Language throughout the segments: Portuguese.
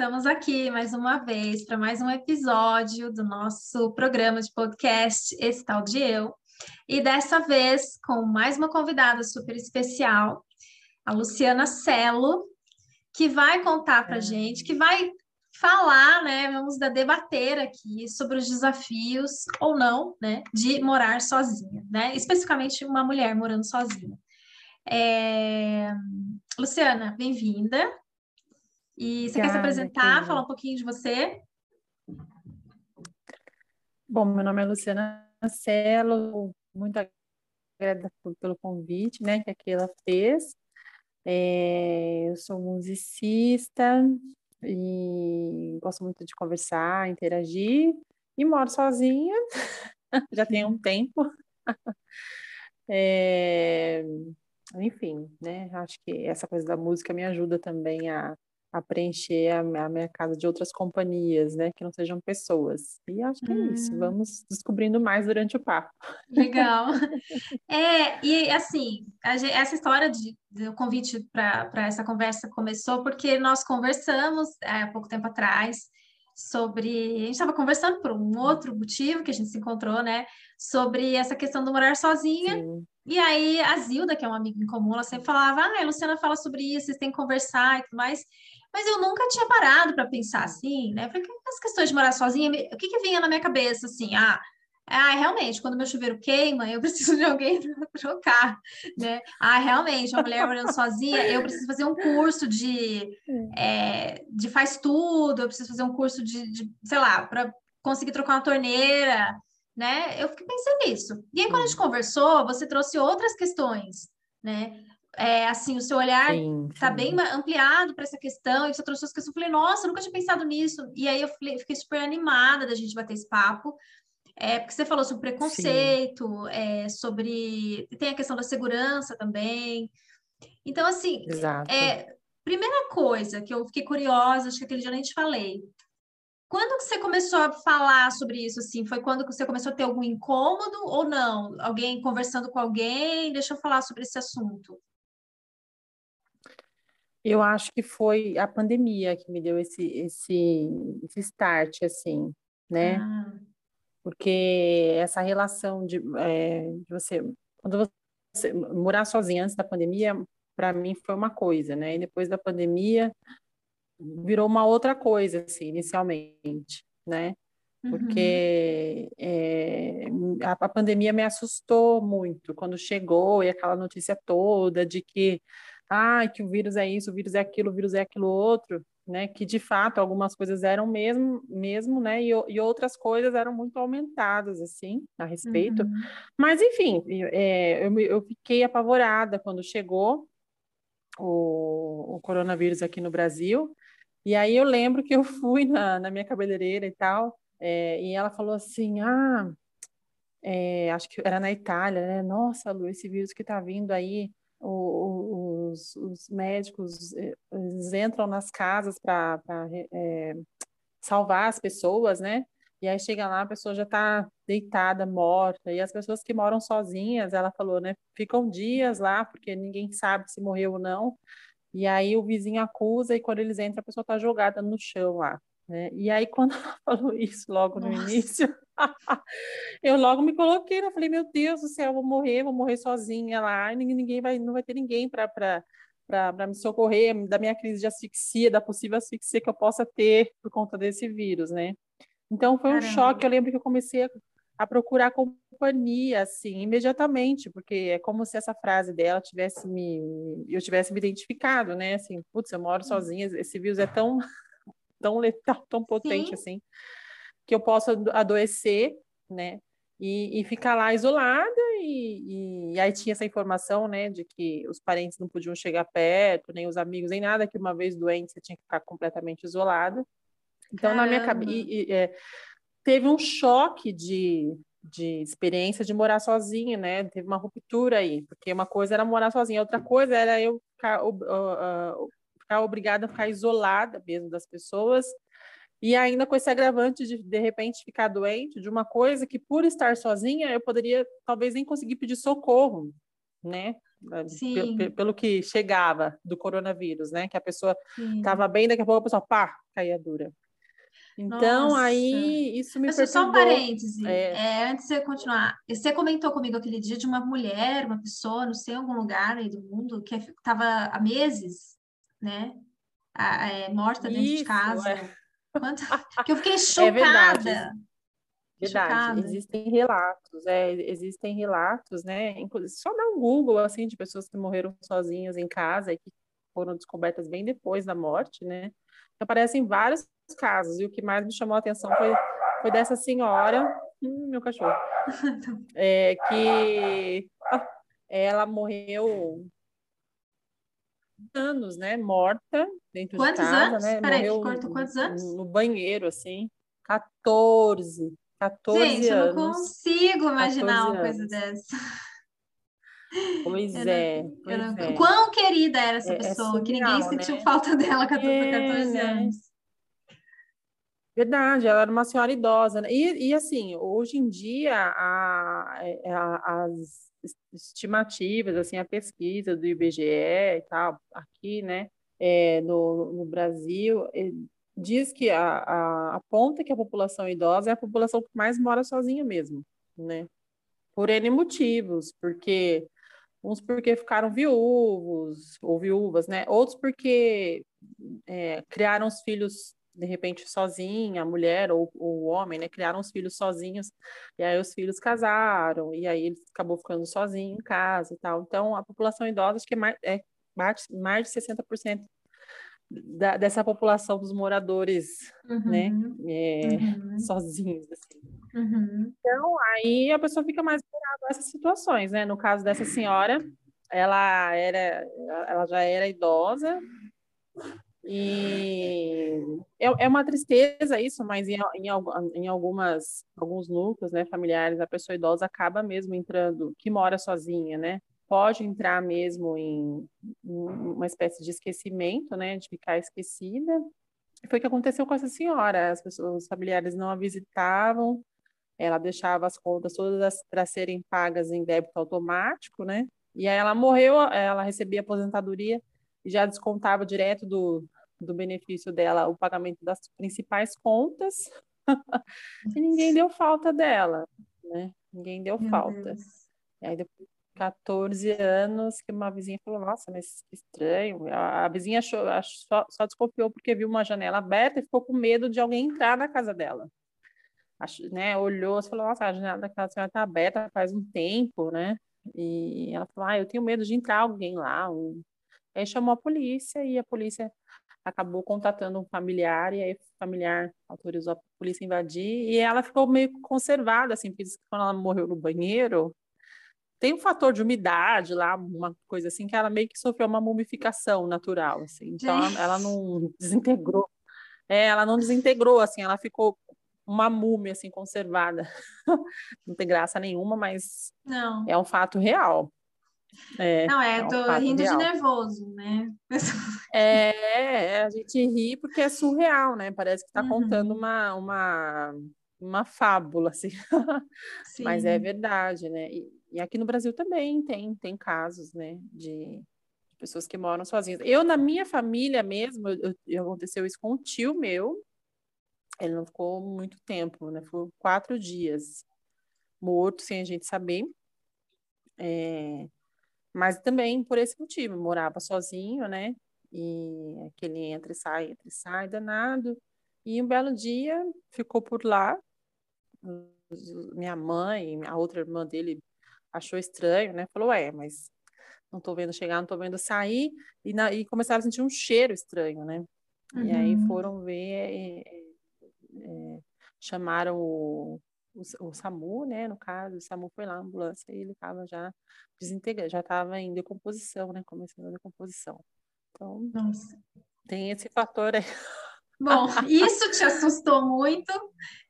Estamos aqui mais uma vez para mais um episódio do nosso programa de podcast Esse Tal de Eu. E dessa vez com mais uma convidada super especial, a Luciana Celo, que vai contar para é. gente, que vai falar, né? Vamos debater aqui sobre os desafios ou não, né, de morar sozinha, né? Especificamente uma mulher morando sozinha. É... Luciana, bem-vinda. E você quer se apresentar, falar um pouquinho de você? Bom, meu nome é Luciana Marcelo, muito obrigada pelo convite, né, que ela fez. É, eu sou musicista, e gosto muito de conversar, interagir e moro sozinha, já tem um tempo. é, enfim, né? Acho que essa coisa da música me ajuda também a, a preencher a, a, minha casa de outras companhias, né? Que não sejam pessoas. E acho que hum. é isso. Hum. Vamos descobrindo mais durante o papo. Legal. É, e assim, essa história de, do convite para essa conversa começou porque nós conversamos é, há pouco tempo atrás sobre. A gente estava conversando por um outro motivo que a gente se encontrou, né? Sobre essa questão do morar sozinha. Sim. E aí, a Zilda, que é uma amiga em comum, ela sempre falava: Ah, a Luciana fala sobre isso, vocês têm que conversar e tudo mais. Mas eu nunca tinha parado para pensar assim, né? Porque as questões de morar sozinha, o que, que vinha na minha cabeça assim? Ah, ah, realmente, quando meu chuveiro queima, eu preciso de alguém para trocar, né? Ah, realmente, uma mulher morando sozinha, eu preciso fazer um curso de, é, de faz tudo, eu preciso fazer um curso de, de sei lá, para conseguir trocar uma torneira, né? Eu fiquei pensando nisso. E aí, quando a gente conversou, você trouxe outras questões, né? É, assim, o seu olhar está bem ampliado para essa questão, e você trouxe as questões, eu falei, nossa, eu nunca tinha pensado nisso, e aí eu falei, fiquei super animada da gente bater esse papo, é, porque você falou sobre preconceito, é, sobre, tem a questão da segurança também, então, assim, é, primeira coisa que eu fiquei curiosa, acho que aquele dia eu nem te falei, quando que você começou a falar sobre isso, assim? Foi quando que você começou a ter algum incômodo ou não? Alguém conversando com alguém? Deixa eu falar sobre esse assunto. Eu acho que foi a pandemia que me deu esse, esse, esse start, assim, né? Ah. Porque essa relação de, é, de você, quando você morar sozinha antes da pandemia, para mim foi uma coisa, né? E depois da pandemia virou uma outra coisa, assim, inicialmente, né? Porque uhum. é, a, a pandemia me assustou muito quando chegou e aquela notícia toda de que ah, que o vírus é isso, o vírus é aquilo, o vírus é aquilo outro, né? Que de fato algumas coisas eram mesmo, mesmo, né? E, e outras coisas eram muito aumentadas, assim, a respeito. Uhum. Mas, enfim, é, eu, eu fiquei apavorada quando chegou o, o coronavírus aqui no Brasil. E aí eu lembro que eu fui na, na minha cabeleireira e tal, é, e ela falou assim: ah, é, acho que era na Itália, né? Nossa, Lu, esse vírus que tá vindo aí os, os médicos eh, eles entram nas casas para é, salvar as pessoas, né? E aí chega lá, a pessoa já está deitada, morta. E as pessoas que moram sozinhas, ela falou, né? Ficam dias lá, porque ninguém sabe se morreu ou não. E aí o vizinho acusa, e quando eles entram, a pessoa está jogada no chão lá. Né? E aí, quando ela falou isso logo no Nossa. início, eu logo me coloquei, eu falei, meu Deus do céu, vou morrer, vou morrer sozinha lá, ninguém vai, não vai ter ninguém para para me socorrer da minha crise de asfixia, da possível asfixia que eu possa ter por conta desse vírus, né? Então foi um Caramba. choque. Eu lembro que eu comecei a, a, procurar companhia, assim, imediatamente, porque é como se essa frase dela tivesse me, eu tivesse me identificado, né? Assim, putz, eu moro sozinha, esse vírus é tão, tão letal, tão potente Sim. assim que eu possa adoecer, né? E, e ficar lá isolada, e, e, aí tinha essa informação, né, de que os parentes não podiam chegar perto, nem os amigos, nem nada, que uma vez doente você tinha que ficar completamente isolada. Então, Caramba. na minha cabeça, é, teve um choque de, de experiência de morar sozinha, né? Teve uma ruptura aí, porque uma coisa era morar sozinha, outra coisa era eu ficar, uh, uh, ficar obrigada a ficar isolada mesmo das pessoas e ainda com esse agravante de, de repente, ficar doente de uma coisa que, por estar sozinha, eu poderia talvez nem conseguir pedir socorro, né? né, pelo que chegava do coronavírus, né? Que a pessoa estava bem, daqui a pouco a pessoa, pá, caía dura. Então, Nossa. aí, isso me Mas perturbou. Só um parêntese, é... É, antes de você continuar, você comentou comigo aquele dia de uma mulher, uma pessoa, não sei, em algum lugar aí do mundo, que estava há meses, né? A, é, morta dentro isso, de casa. É. Quanto... Que eu fiquei chocada. É verdade. Verdade, Chocada. existem relatos, é, existem relatos, né? Inclusive, só dá um Google assim de pessoas que morreram sozinhas em casa e que foram descobertas bem depois da morte, né? Aparecem vários casos, e o que mais me chamou a atenção foi, foi dessa senhora, hum, meu cachorro, é, que ela morreu anos, né? Morta dentro quantos de casa, anos? né? Peraí, morreu quantos anos? No, banheiro, assim, 14. 14 Gente, anos. eu não consigo imaginar uma coisa dessa. Pois é. Pois não, é. Quão querida era essa é, é pessoa, é surreal, que ninguém sentiu né? falta dela com 14 é, né? anos. Verdade, ela era uma senhora idosa. Né? E, e assim, hoje em dia, a, a, as estimativas, assim, a pesquisa do IBGE e tal, aqui, né, é, no, no Brasil, diz que a, a, aponta que a população idosa é a população que mais mora sozinha mesmo, né? Por N motivos, porque uns porque ficaram viúvos ou viúvas, né? Outros porque é, criaram os filhos de repente sozinha, a mulher ou, ou, o homem, né? Criaram os filhos sozinhos e aí os filhos casaram e aí ele acabou ficando sozinho em casa e tal. Então a população idosa acho que é mais, é, mais de 60% da, dessa população dos moradores, né, uhum. né, é, uhum. sozinhos, assim. Uhum. Então, aí a pessoa fica mais vulnerável a essas situações, né? No caso dessa senhora, ela era, ela já era idosa e é, é uma tristeza isso, mas em, em, em algumas alguns núcleos, né, familiares, a pessoa idosa acaba mesmo entrando, que mora sozinha, né? pode entrar mesmo em, uma espécie de esquecimento, né, de ficar esquecida. Foi o que aconteceu com essa senhora. As pessoas, os familiares não a visitavam, ela deixava as contas todas para serem pagas em débito automático, né? E aí ela morreu, ela recebia aposentadoria já descontava direto do, do benefício dela o pagamento das principais contas. e ninguém deu falta dela, né? Ninguém deu Meu falta. Deus. E aí depois 14 anos, que uma vizinha falou, nossa, mas que estranho. A, a vizinha achou, achou, só, só desconfiou porque viu uma janela aberta e ficou com medo de alguém entrar na casa dela. Acho, né, olhou e falou, nossa, a janela daquela senhora está aberta faz um tempo, né? E ela falou, ah, eu tenho medo de entrar alguém lá. Um... Aí chamou a polícia e a polícia acabou contatando um familiar e aí o familiar autorizou a polícia a invadir e ela ficou meio conservada, assim, porque quando ela morreu no banheiro, tem um fator de umidade lá, uma coisa assim, que ela meio que sofreu uma mumificação natural, assim. Então, ela, ela, não desintegrou. É, ela não desintegrou, assim, ela ficou uma múmia, assim, conservada. não tem graça nenhuma, mas não. é um fato real. É, não, é, é um tô rindo real. de nervoso, né? É, é, a gente ri porque é surreal, né? Parece que está uhum. contando uma, uma, uma fábula, assim. Mas é verdade, né? E, e aqui no Brasil também tem, tem casos, né, de, pessoas que moram sozinhas. Eu, na minha família mesmo, eu, eu, aconteceu isso com um tio meu, ele não ficou muito tempo, né, foi quatro dias morto, sem a gente saber, é, mas também por esse motivo, morava sozinho, né, e aquele entra e sai, entra e sai, danado, e um belo dia ficou por lá, minha mãe, a outra irmã dele achou estranho, né? Falou, é, mas não tô vendo chegar, não tô vendo sair, e, na, e começaram a sentir um cheiro estranho, né? Uhum. E aí uhum. foram ver, é, é, chamaram o, o, o, SAMU, né? No caso, o SAMU foi lá, a ambulância, e ele estava já desintegrado, já estava em decomposição, né? Começando a decomposição. Então, Nossa. tem esse fator aí. Bom, isso te assustou muito,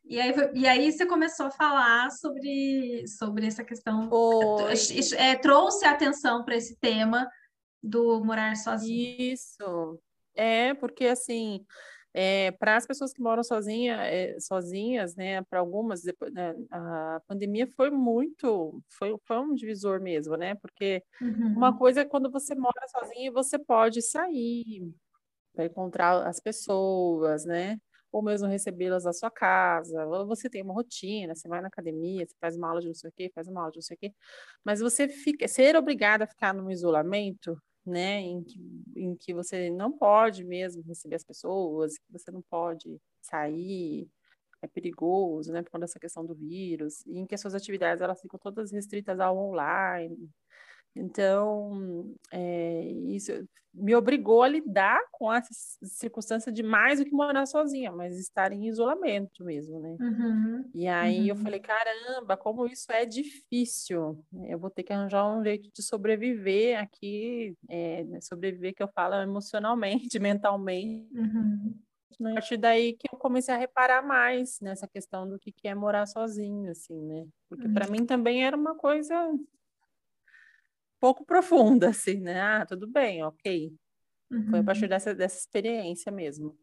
e aí, e aí você começou a falar sobre, sobre essa questão, é, trouxe a atenção para esse tema do morar sozinho. Isso, é, porque assim, É, para as pessoas que moram sozinha, é, sozinhas, né, para algumas, depois, né, a pandemia foi muito, foi, foi um divisor mesmo, né, porque uhum. uma coisa é quando você mora sozinha e você pode sair para encontrar as pessoas, né, ou mesmo recebê-las na sua casa, ou você tem uma rotina, você vai na academia, você faz uma aula de não sei o quê, faz uma aula de não sei o quê, mas você fica, ser obrigada a ficar num isolamento né, em que, em que você não pode mesmo receber as pessoas, que você não pode sair, é perigoso, né, por conta dessa questão do vírus, e em que as suas atividades elas ficam todas restritas ao online, então, é, isso me obrigou a lidar com essa circunstância de mais do que morar sozinha, mas estar em isolamento mesmo, né? Uhum, e aí uhum. eu falei, caramba, como isso é difícil. Eu vou ter que arranjar um jeito de sobreviver aqui, é, sobreviver que eu falo emocionalmente, mentalmente. Uhum. A partir daí que eu comecei a reparar mais nessa questão do que é morar sozinho, assim, né? Porque para uhum. mim também era uma coisa pouco profunda, assim, né? Ah, tudo bem, ok. Uhum. Foi a partir uhum. dessa, dessa experiência mesmo.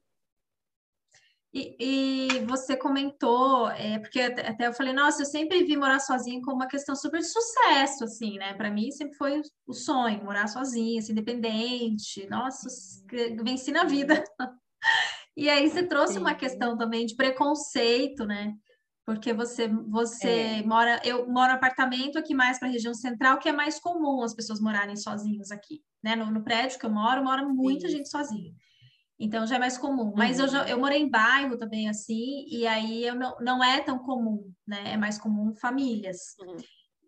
E, e, você comentou, é, porque até eu falei, nossa, eu sempre vi morar sozinha como uma questão super de sucesso, assim, né? Para mim sempre foi o sonho, morar sozinha, assim, independente. Nossa, venci na vida. E aí você trouxe Sim. uma questão também de preconceito, né? Porque você você é. mora eu moro em apartamento aqui mais para a região central que é mais comum as pessoas morarem sozinhas aqui né no, no prédio que eu moro mora muita Sim. gente sozinha então já é mais comum mas uhum. eu já eu morei em bairro também assim e aí eu não, não é tão comum né é mais comum famílias uhum.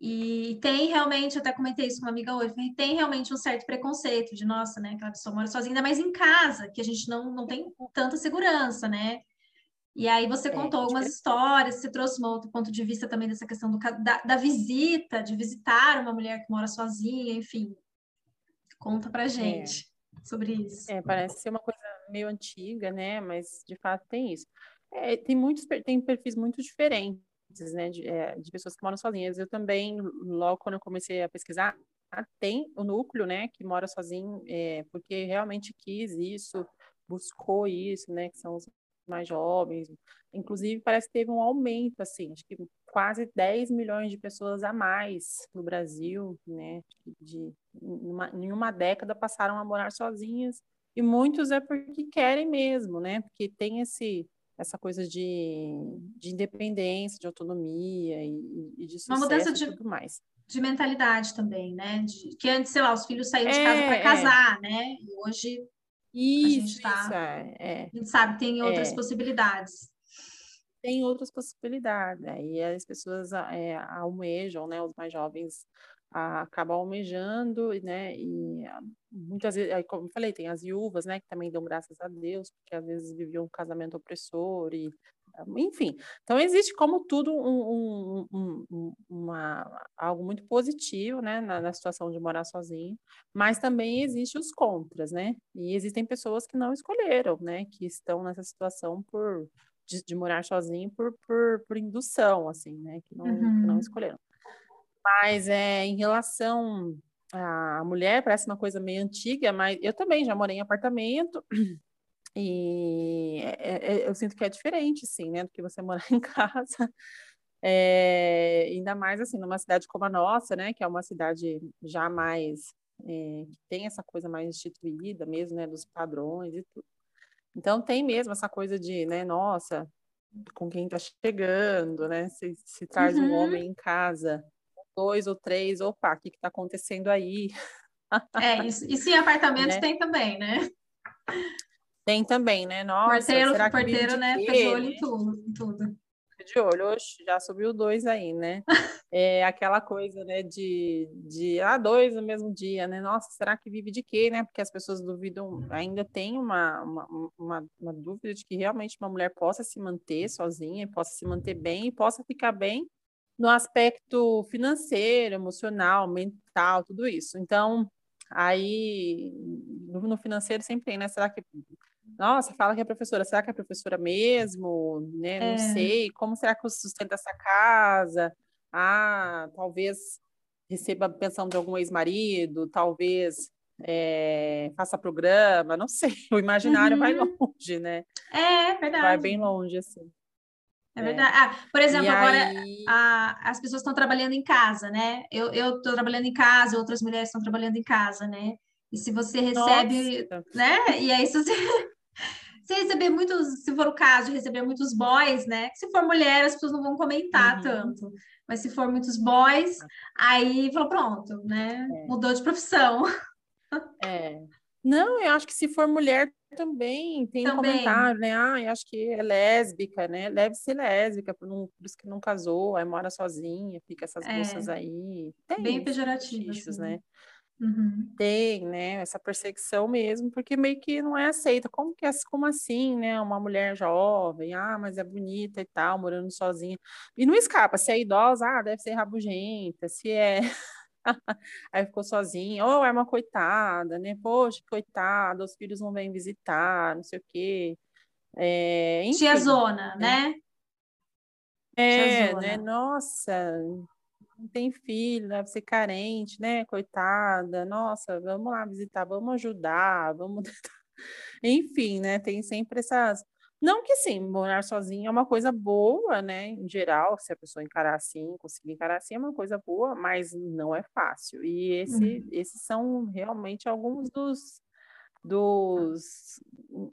E tem realmente, eu até comentei isso com uma amiga hoje, tem realmente um certo preconceito de, nossa, né, aquela pessoa mora sozinha, ainda mais em casa, que a gente não, não tem tanta segurança, né? E aí você é, contou algumas histórias, você trouxe um outro ponto de vista também dessa questão do, da, da, visita, de visitar uma mulher que mora sozinha, enfim. Conta pra é. gente é. sobre isso. É, parece ser uma coisa meio antiga, né? Mas de fato tem isso. É, tem muitos tem perfis muito diferentes, né? De, é, de pessoas que moram sozinhas. Eu também, logo quando eu comecei a pesquisar, tem o núcleo, né? Que mora sozinho, é, porque realmente quis isso, buscou isso, né? Que são os mais jovens. Inclusive, parece que teve um aumento, assim, acho que quase 10 milhões de pessoas a mais no Brasil, né? De, uma, em uma década passaram a morar sozinhas, e muitos é porque querem mesmo, né? Porque tem esse essa coisa de, de independência, de autonomia e, e de sucesso uma mudança de, tudo mais. De mentalidade também, né? De, que antes, sei lá, os filhos saíam é, de casa para é. casar, é. né? E hoje isso, a gente, tá, isso é, é, a gente sabe, tem outras é. possibilidades. Tem outras possibilidades, aí as pessoas é, almejam, né, os mais jovens a, acabam almejando, né, e muitas vezes, aí, como eu falei, tem as viúvas, né, que também dão graças a Deus, porque às vezes viviam um casamento opressor e enfim. Então, existe como tudo um, um, um, uma, algo muito positivo, né, na, na, situação de morar sozinho, mas também existe os contras, né, e existem pessoas que não escolheram, né, que estão nessa situação por, de, de morar sozinho por, por, por indução, assim, né, que não, uhum. que não uhum. escolheram. Mas é, em relação à mulher, parece uma coisa meio antiga, mas eu também já morei em apartamento, e é, é, eu sinto que é diferente, sim, né, do que você morar em casa. É, ainda mais assim, numa cidade como a nossa, né, que é uma cidade já mais é, que tem essa coisa mais instituída mesmo, né, dos padrões e tudo. Então tem mesmo essa coisa de, né, nossa, com quem tá chegando, né, se, se traz uhum. um homem em casa, dois ou três, opa, o que que tá acontecendo aí? É, isso, e sim, apartamentos né? tem também, né? Tem também, né? Nossa, porteiro, será que porteiro, né? Fica de olho em tudo, em tudo. De olho, oxe, já subiu dois aí, né? é aquela coisa, né, de, de ah, dois no mesmo dia, né? Nossa, será que vive de quê, né? Porque as pessoas duvidam, ainda tem uma, uma, uma, uma dúvida de que realmente uma mulher possa se manter sozinha, possa se manter bem e possa ficar bem no aspecto financeiro, emocional, mental, tudo isso. Então, aí no, financeiro sempre tem, né? Será que nossa, fala que é professora, será que é professora mesmo? Né? É. Não sei. Como será que eu sustento essa casa? Ah, talvez receba pensão de algum ex-marido, talvez é, faça programa, não sei, o imaginário uhum. vai longe, né? É, verdade. Vai bem longe, assim. É verdade. Ah, por exemplo, e agora aí... a, as pessoas estão trabalhando em casa, né? Eu estou trabalhando em casa, outras mulheres estão trabalhando em casa, né? E se você recebe, Nossa. né? E aí, se você, se receber muitos, se for o caso receber muitos boys, né? Se for mulher, as pessoas não vão comentar uhum. tanto. Mas se for muitos boys, aí falou, pronto, né? É. Mudou de profissão. É. Não, eu acho que se for mulher também tem também. um comentário, né? Ah, eu acho que é lésbica, né? Deve ser lésbica, por, não, por isso que não casou, aí mora sozinha, fica essas é. moças aí. Tem Bem pejorativo, assim. né? Uhum. Tem, né? Essa perseguição mesmo, porque meio que não é aceita. Como que é, como assim, né? Uma mulher jovem, ah, mas é bonita e tal, morando sozinha. E não escapa, se é idosa, ah, deve ser rabugenta, se é Aí ficou sozinha, ou oh, é uma coitada, né? Poxa, coitada, os filhos não vêm visitar, não sei o quê. É, enfim, Tia Zona, né? É, né? Nossa, não tem filho, deve ser carente, né? Coitada, nossa, vamos lá visitar, vamos ajudar, vamos. Enfim, né? Tem sempre essas. Não que sim, morar sozinho é uma coisa boa, né? Em geral, se a pessoa encarar assim, conseguir encarar assim, é uma coisa boa, mas não é fácil. E esse, uhum. esses são realmente alguns dos, dos.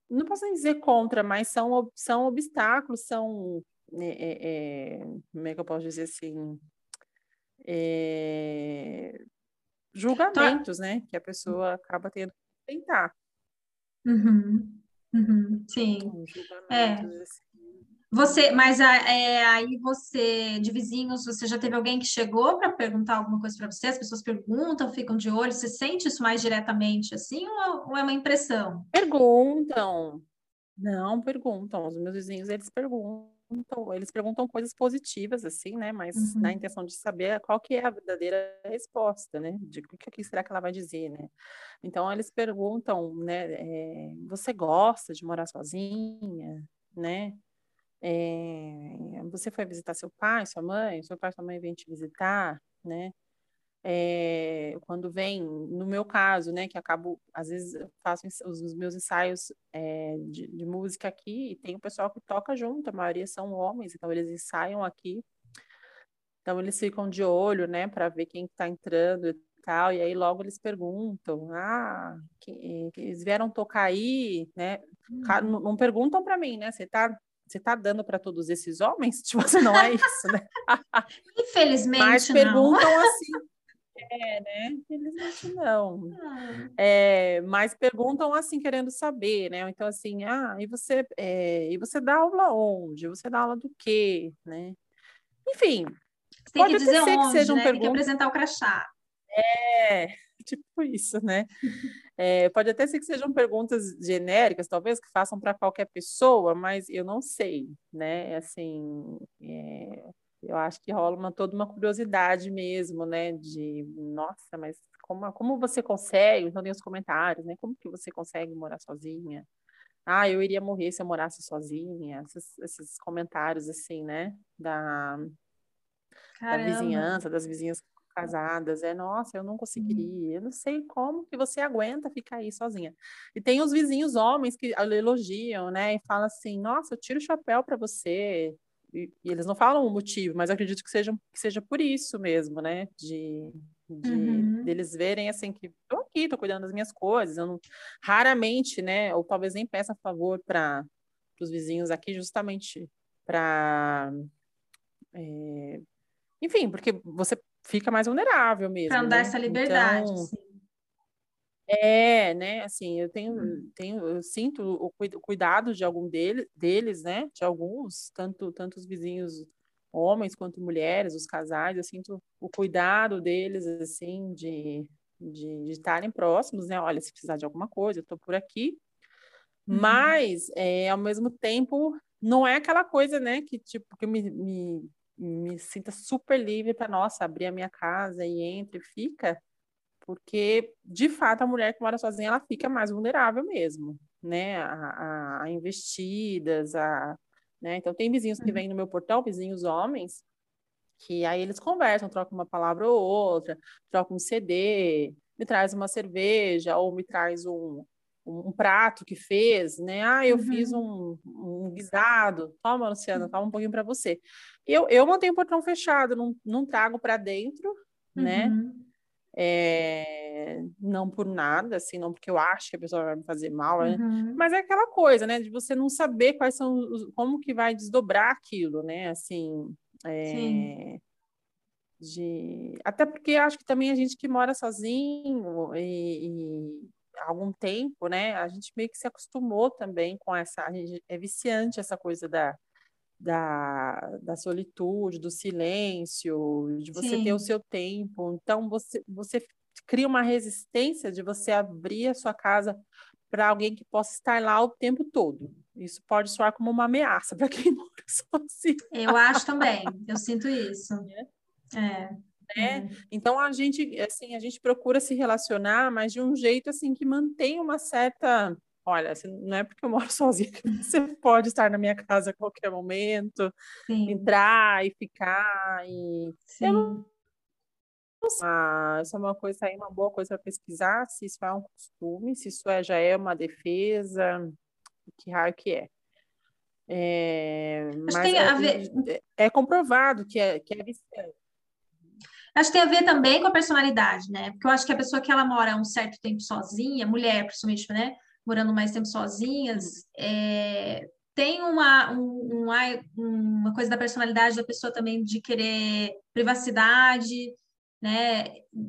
Não posso dizer contra, mas são, são obstáculos, são. É, é, como é que eu posso dizer assim? É, julgamentos, né? Que a pessoa acaba tendo que tentar. Uhum. Uhum, sim. É. Assim. Você, mas é, aí você, de vizinhos, você já teve alguém que chegou para perguntar alguma coisa para você? As pessoas perguntam, ficam de olho, você sente isso mais diretamente assim ou, ou é uma impressão? Perguntam. Não, perguntam. Os meus vizinhos, eles perguntam perguntam, eles perguntam coisas positivas, assim, né? Mas uhum. na intenção de saber qual que é a verdadeira resposta, né? De o que, que será que ela vai dizer, né? Então, eles perguntam, né? É, você gosta de morar sozinha, né? É, você foi visitar seu pai, sua mãe? Seu pai sua mãe vêm te visitar, né? É, quando vem, no meu caso, né, que acabo, às vezes eu faço os, meus ensaios é, de, de, música aqui e tem o pessoal que toca junto, a maioria são homens, então eles ensaiam aqui, então eles ficam de olho, né, para ver quem está entrando e tal, e aí logo eles perguntam, ah, que, que eles vieram tocar aí, né, hum. não, não perguntam para mim, né, você está você tá dando para todos esses homens? Tipo, você não é isso, né? Infelizmente, Mas perguntam não. assim, é, né? Infelizmente não. Ah. É, mas perguntam assim, querendo saber, né? Então, assim, ah, e você, é, e você dá aula onde? Você dá aula do quê, né? Enfim, você tem pode que dizer onde, que sejam né? Perguntas... Tem que apresentar o crachá. É, tipo isso, né? É, pode até ser que sejam perguntas genéricas, talvez que façam para qualquer pessoa, mas eu não sei, né? Assim, é, eu acho que rola uma, toda uma curiosidade mesmo, né? De, nossa, mas como, como você consegue? Então tem os comentários, né? Como que você consegue morar sozinha? Ah, eu iria morrer se eu morasse sozinha. Esses, esses comentários, assim, né? Da, da vizinhança, das vizinhas casadas. É, nossa, eu não conseguiria. Eu não sei como que você aguenta ficar aí sozinha. E tem os vizinhos homens que elogiam, né? E falam assim, nossa, eu tiro o chapéu para você e, eles não falam o motivo, mas acredito que seja, que seja por isso mesmo, né? De, de uhum. deles verem assim que estou aqui, estou cuidando das minhas coisas. Eu não, raramente, né? Ou talvez nem peça favor para os vizinhos aqui, justamente para. É, enfim, porque você fica mais vulnerável mesmo. Para dar né? essa liberdade. Então, é, né, assim, eu tenho, hum. tenho eu sinto o, cuidado de algum dele, deles, né, de alguns, tanto, tanto os vizinhos homens quanto mulheres, os casais, eu sinto o cuidado deles, assim, de de estarem próximos, né, olha, se precisar de alguma coisa, eu tô por aqui, uhum. mas, é, ao mesmo tempo, não é aquela coisa, né, que, tipo, que eu me, me, me sinta super livre para, nossa, abrir a minha casa e entre e fica, porque de fato a mulher que mora sozinha ela fica mais vulnerável mesmo, né, a, a, a investidas, a, né, então tem vizinhos que uhum. vêm no meu portão, vizinhos homens, que aí eles conversam, trocam uma palavra ou outra, trocam um CD, me traz uma cerveja ou me traz um, um, prato que fez, né? Ah, eu uhum. fiz um, um guisado. Toma, Luciana, toma um pouquinho para você. Eu, eu mantenho o portão fechado, não, não trago para dentro, né? uhum. né? É, não por nada, assim, não porque eu acho que a pessoa vai me fazer mal, né? Uhum. Mas é aquela coisa, né? De você não saber quais são os, como que vai desdobrar aquilo, né? Assim, é, de até porque acho que também a gente que mora sozinho e, e algum tempo, né? A gente meio que se acostumou também com essa, gente, é viciante essa coisa da da, da solitude, do silêncio, de você Sim. ter o seu tempo. Então, você, você cria uma resistência de você abrir a sua casa para alguém que possa estar lá o tempo todo. Isso pode soar como uma ameaça para quem mora sozinho. Eu acho também, eu sinto isso. É. Né? Uhum. Então a gente assim a gente procura se relacionar, mas de um jeito assim que mantém uma certa olha, não é porque eu moro sozinha que você pode estar na minha casa a qualquer momento, Sim. entrar e ficar e Sim. eu não ah, isso é uma coisa aí, uma boa coisa para pesquisar, se isso é um costume, se isso é, já é uma defesa, que raio que é. É, mas é, ver... é, comprovado que é, que é viciante. Acho que tem a ver também com a personalidade, né? Porque eu acho que a pessoa que ela mora um certo tempo sozinha, mulher principalmente, né? Morando mais tempo sozinhas, é, tem uma, um, uma, uma coisa da personalidade da pessoa também de querer privacidade, né?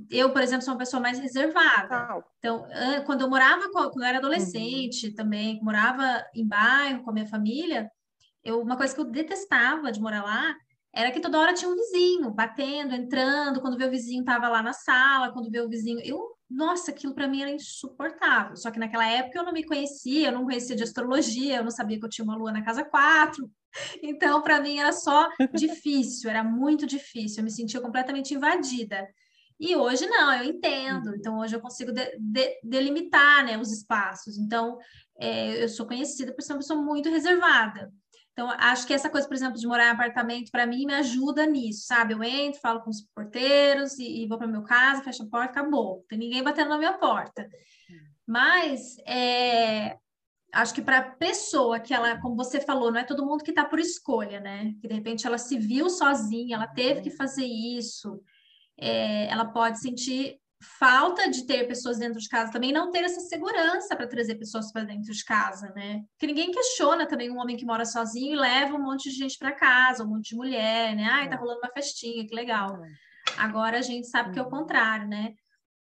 Eu, por exemplo, sou uma pessoa mais reservada. Então, quando eu morava, quando eu era adolescente uhum. também, morava em bairro com a minha família, eu, uma coisa que eu detestava de morar lá era que toda hora tinha um vizinho batendo, entrando, quando vê o vizinho estava lá na sala, quando vê o vizinho, eu nossa, aquilo para mim era insuportável. Só que naquela época eu não me conhecia, eu não conhecia de astrologia, eu não sabia que eu tinha uma lua na casa 4. Então, para mim era só difícil, era muito difícil, eu me sentia completamente invadida. E hoje não, eu entendo. Então, hoje eu consigo de, de, delimitar né, os espaços. Então, é, eu sou conhecida por ser uma pessoa muito reservada. Então, acho que essa coisa, por exemplo, de morar em apartamento, para mim, me ajuda nisso, sabe? Eu entro, falo com os porteiros e, e vou para meu casa, fecho a porta, acabou. Tem ninguém batendo na minha porta. Mas é, acho que para a pessoa que ela, como você falou, não é todo mundo que está por escolha, né? Que de repente ela se viu sozinha, ela teve que fazer isso, é, ela pode sentir falta de ter pessoas dentro de casa, também não ter essa segurança para trazer pessoas para dentro de casa, né? Porque ninguém questiona também um homem que mora sozinho e leva um monte de gente para casa, um monte de mulher, né? Ai, tá é. rolando uma festinha, que legal. É. Agora a gente sabe que é o uhum. contrário, né?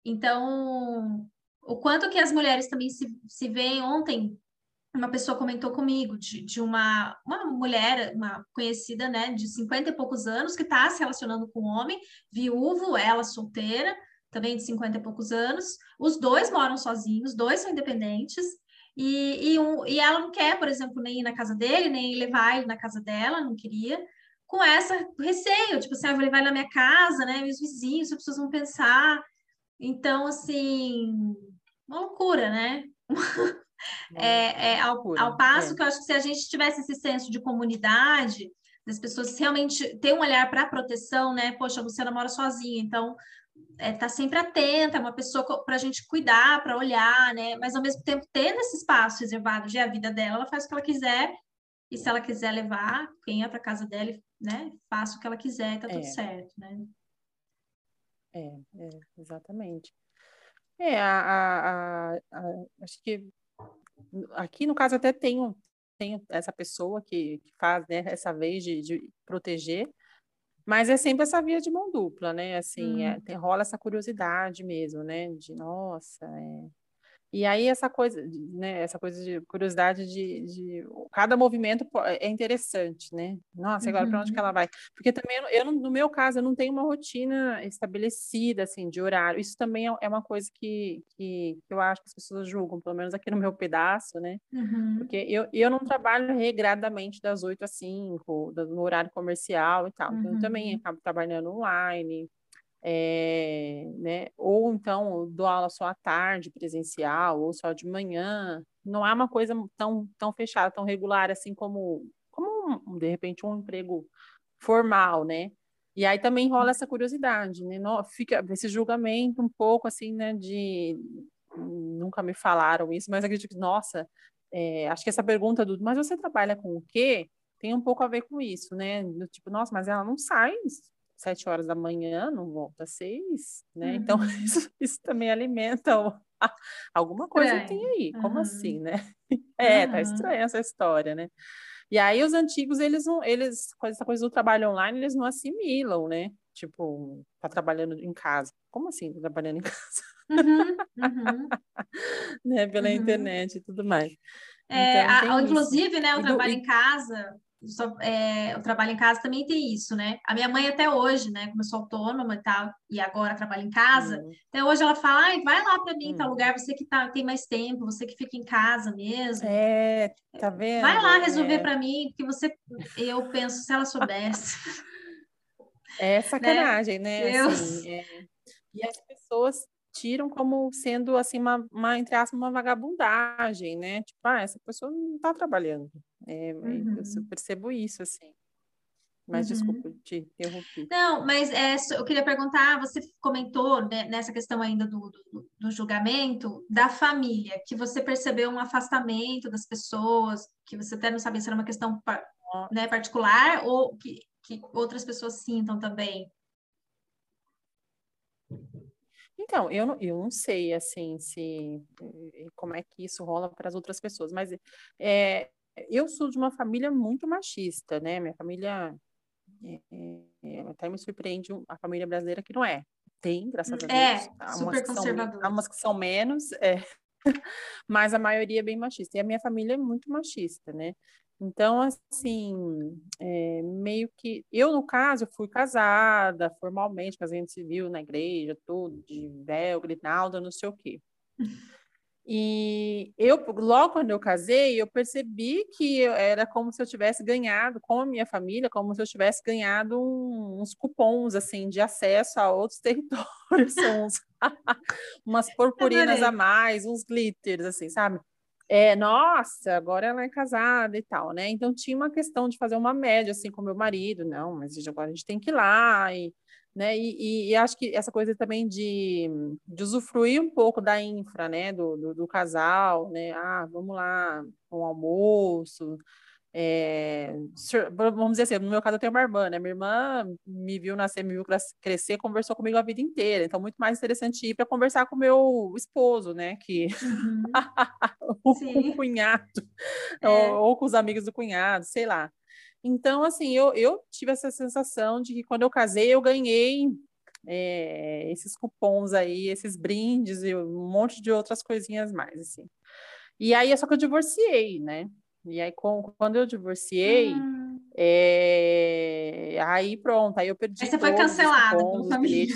Então, o quanto que as mulheres também se, se veem ontem, uma pessoa comentou comigo de, de uma, uma mulher, uma conhecida, né, de 50 e poucos anos, que está se relacionando com um homem, viúvo, ela solteira, também de 50 e poucos anos. Os dois moram sozinhos, os dois são independentes. E, e, um, e ela não quer, por exemplo, nem ir na casa dele, nem levar ele na casa dela, não queria, com essa receio, tipo assim, ah, vou levar ele na minha casa, né? Meus vizinhos, as pessoas vão pensar. Então, assim, uma loucura, né? é, é, ao, ao passo é. que eu acho que se a gente tivesse esse senso de comunidade, das pessoas realmente ter um olhar para a proteção, né? Poxa, a Luciana mora sozinha, então é, tá sempre atenta, é uma pessoa para a gente cuidar, para olhar, né? Mas ao mesmo tempo, tendo esse espaço reservado de a vida dela, ela faz o que ela quiser, e se ela quiser levar, quem é para casa dela, né? Faça o que ela quiser, tá tudo é. certo, né? É, é, exatamente. É, a, a, a, acho que aqui no caso até tenho, tenho essa pessoa que, que faz né, essa vez de, de proteger, mas é sempre essa via de mão dupla, né? Assim, é, hum. tem, rola essa curiosidade mesmo, né? De, nossa, é, e aí essa coisa, né, essa coisa de curiosidade de, de cada movimento é interessante, né? Nossa, agora uhum. para onde que uhum. ela vai? Porque também eu, no meu caso eu não tenho uma rotina estabelecida assim de horário. Isso também é, é uma coisa que, que, eu acho que as pessoas julgam, pelo menos aqui no meu pedaço, né? Uhum. Porque eu, eu não trabalho regradamente das 8 às 5, no horário comercial e tal. Uhum. Então eu também uhum. acabo trabalhando online é, né? Ou então dou aula só à tarde, presencial, ou só de manhã. Não há uma coisa tão, tão fechada, tão regular assim como, como um, de repente um emprego formal, né? E aí também rola essa curiosidade, né? Não, fica esse julgamento um pouco assim, né? De nunca me falaram isso, mas acredito que, nossa, é, acho que essa pergunta do, mas você trabalha com o quê? Tem um pouco a ver com isso, né? Do tipo, nossa, mas ela não sai sete horas da manhã, não volta às seis, né? Então, uhum. Então, isso, isso, também alimenta o, alguma coisa é. tem aí, como uhum. assim, né? É, tá estranha essa história, né? E aí os antigos, eles não, eles, com essa coisa do trabalho online, eles não assimilam, né? Tipo, tá trabalhando em casa. Como assim, tá trabalhando em casa? Uhum, uhum. né? Pela uhum. internet e tudo mais. É, então, a, inclusive, né, o trabalho em casa, só, é, o trabalho em casa também tem isso, né? A minha mãe até hoje, né, começou autônoma e tal, e agora trabalha em casa. Uhum. Até hoje ela fala, Ai, vai lá para mim, uhum. tal lugar, você que tá, tem mais tempo, você que fica em casa mesmo. É, tá vendo? Vai lá resolver é. para mim, porque você, eu penso, se ela soubesse. É sacanagem, né? né? Deus. Assim, é... E as pessoas tiram como sendo assim uma, uma entre aspas uma vagabundagem, né? Tipo, ah, essa pessoa não está trabalhando. É, uhum. Eu percebo isso assim. Mas uhum. desculpa, te interrompi. Não, mas é, eu queria perguntar, você comentou né, nessa questão ainda do, do, do, julgamento da família, que você percebeu um afastamento das pessoas, que você até não sabia se era uma questão né, particular ou que, que outras pessoas sintam também. Então, eu não, eu não sei, assim, se como é que isso rola para as outras pessoas, mas é, eu sou de uma família muito machista, né? Minha família é, é, até me surpreende a família brasileira que não é. Tem, graças a é, Deus. É, super conservador. Há umas que são menos, é, mas a maioria é bem machista. E a minha família é muito machista, né? Então, assim, é, meio que. Eu, no caso, fui casada formalmente, casamento civil na igreja, tudo, de véu, grinalda, não sei o quê. E eu, logo quando eu casei, eu percebi que era como se eu tivesse ganhado, com a minha família, como se eu tivesse ganhado um, uns cupons, assim, de acesso a outros territórios, uns, umas purpurinas a mais, uns glitters, assim, sabe? É, nossa, agora ela é casada e tal, né? Então tinha uma questão de fazer uma média assim com meu marido, não, mas agora a gente tem que ir lá e, né? E, e, e acho que essa coisa também de, de usufruir um pouco da infra, né? Do, do, do casal, né? Ah, vamos lá, um almoço, é, vamos dizer assim, no meu caso eu tenho uma irmã, né? Minha irmã me viu nascer, me viu crescer, conversou comigo a vida inteira. Então, muito mais interessante ir para conversar com meu esposo, né? Que uhum. o, cunhado, é. ou, ou, com os amigos do cunhado, sei lá. Então, assim, eu, eu tive essa sensação de que quando eu casei, eu ganhei é, esses cupons aí, esses brindes e um monte de outras coisinhas mais, assim. E aí, é só que eu divorciei, né? E aí, com, quando eu divorciei, hum. é, aí pronto, aí eu perdi. Aí você foi cancelada pela família.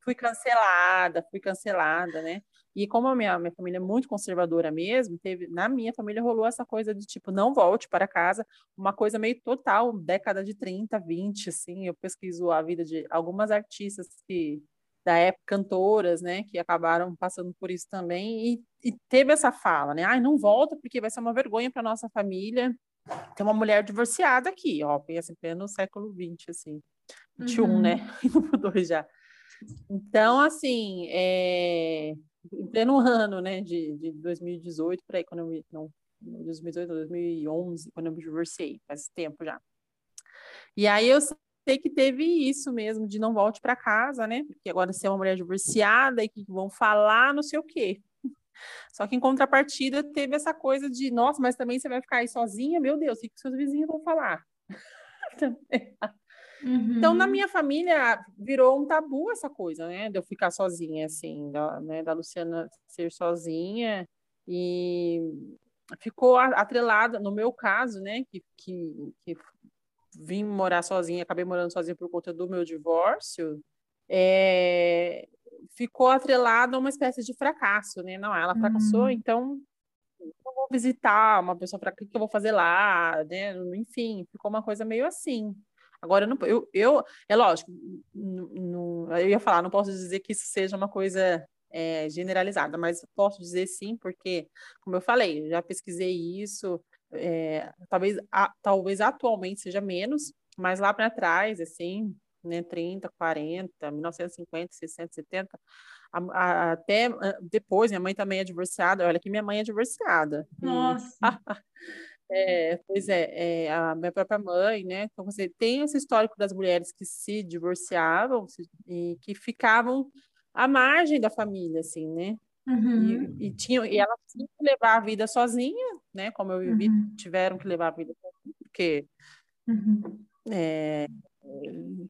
Fui cancelada, fui cancelada, né? E como a minha, minha família é muito conservadora mesmo, teve, na minha família rolou essa coisa de tipo, não volte para casa, uma coisa meio total, década de 30, 20, assim. Eu pesquiso a vida de algumas artistas que da época, cantoras, né, que acabaram passando por isso também, e, e teve essa fala, né, ai, não volta porque vai ser uma vergonha para nossa família, tem uma mulher divorciada aqui, ó, pensa assim, no século XX, assim, 21, uhum. né, indo pro dois já. Então, assim, é, em pleno ano, né, de, de 2018, por aí, quando eu me, não, 2018, 2011, quando eu me divorciei, faz tempo já. E aí eu sei que teve isso mesmo, de não volte para casa, né? Porque agora você é uma mulher divorciada e que vão falar não sei o quê. Só que em contrapartida teve essa coisa de, nossa, mas também você vai ficar aí sozinha? Meu Deus, o que seus vizinhos vão falar? Uhum. Então, na minha família, virou um tabu essa coisa, né? De eu ficar sozinha, assim, da, né, da Luciana ser sozinha. E ficou atrelada, no meu caso, né? Que, que, que vim morar sozinha, acabei morando sozinha por conta do meu divórcio, é, ficou atrelado a uma espécie de fracasso, né? Não, ela fracassou, uhum. então não vou visitar uma pessoa para que eu vou fazer lá, né? Enfim, ficou uma coisa meio assim. Agora, eu, não, eu, eu é lógico, não, eu ia falar, não posso dizer que isso seja uma coisa é, generalizada, mas posso dizer sim, porque, como eu falei, já pesquisei isso, é, talvez, a, talvez atualmente seja menos, mas lá para trás, assim, né, 30, 40, 1950, 60, 70, a, a, até depois, minha mãe também é divorciada, olha que minha mãe é divorciada. Nossa! é, pois é, é, a minha própria mãe, né, então você tem esse histórico das mulheres que se divorciavam e que ficavam à margem da família, assim, né, Uhum. E, e, tinha, e ela tinha que levar a vida sozinha, né? Como eu vivi, uhum. tiveram que levar a vida sozinha, porque uhum. é,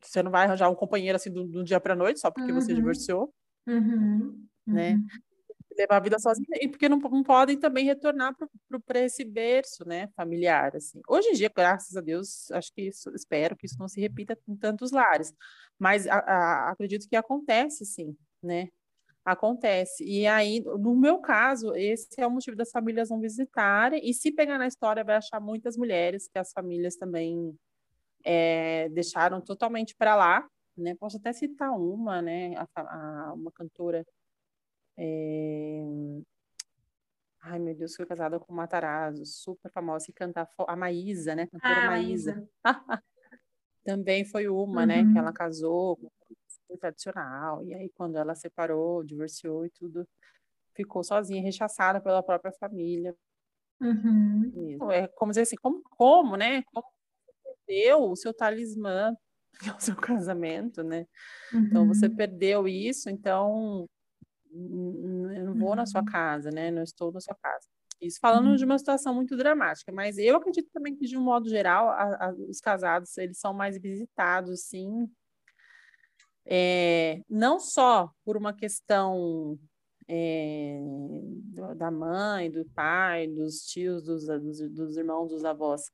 você não vai arranjar um companheiro assim do, do dia para noite só porque você uhum. divorciou, uhum. né? Uhum. Levar a vida sozinha e porque não, não podem também retornar para esse berço, né? Familiar, assim. Hoje em dia, graças a Deus, acho que isso, espero que isso não se repita em tantos lares, mas a, a, acredito que acontece, sim, né? Acontece. E aí, no meu caso, esse é o motivo das famílias não visitarem. E se pegar na história, vai achar muitas mulheres que as famílias também é, deixaram totalmente para lá. Né? Posso até citar uma, né? A, a, uma cantora. É... Ai, meu Deus, foi casada com o Matarazzo, super famosa, e cantar a Maísa, né? Cantora ah, Maísa. Também foi uma, uhum. né? Que ela casou tradicional. E aí, quando ela separou, divorciou e tudo, ficou sozinha, rechaçada pela própria família. Uhum. É como dizer assim, como, como né? Como você perdeu o seu talismã, que é o seu casamento, né? Uhum. Então, você uhum. perdeu isso, então eu não vou uhum. na sua uhum. casa, né? Não estou na sua casa. Isso falando uhum. de uma situação muito dramática, mas eu acredito também que, de um modo geral, a, a, os casados, eles são mais visitados, sim, é, não só por uma questão é, da mãe, do pai, dos tios, dos, dos, dos irmãos, dos avós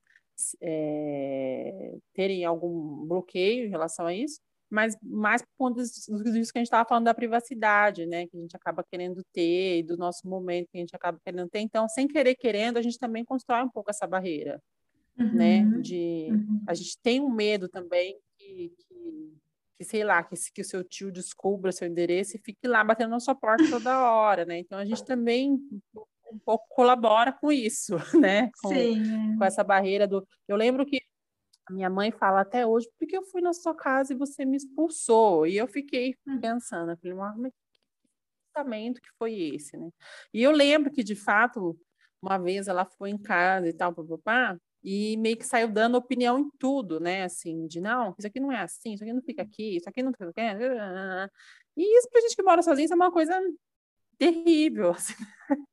é, terem algum bloqueio em relação a isso, mas mais por conta disso que a gente estava falando da privacidade, né, que a gente acaba querendo ter, e do nosso momento que a gente acaba querendo ter. Então, sem querer querendo, a gente também constrói um pouco essa barreira, uhum. né, de uhum. a gente tem um medo também que, que que sei lá, que, que o seu tio descubra seu endereço e fique lá batendo na sua porta toda hora, né? Então a gente também um pouco colabora com isso, né? Com, Sim. com essa barreira do. Eu lembro que a minha mãe fala até hoje, porque eu fui na sua casa e você me expulsou. E eu fiquei hum. pensando, eu falei, mas que pensamento que foi esse, né? E eu lembro que, de fato, uma vez ela foi em casa e tal, papá, e meio que saiu dando opinião em tudo, né? Assim, de não, isso aqui não é assim, isso aqui não fica aqui, isso aqui não fica aqui. E isso pra gente que mora sozinho isso é uma coisa terrível, assim,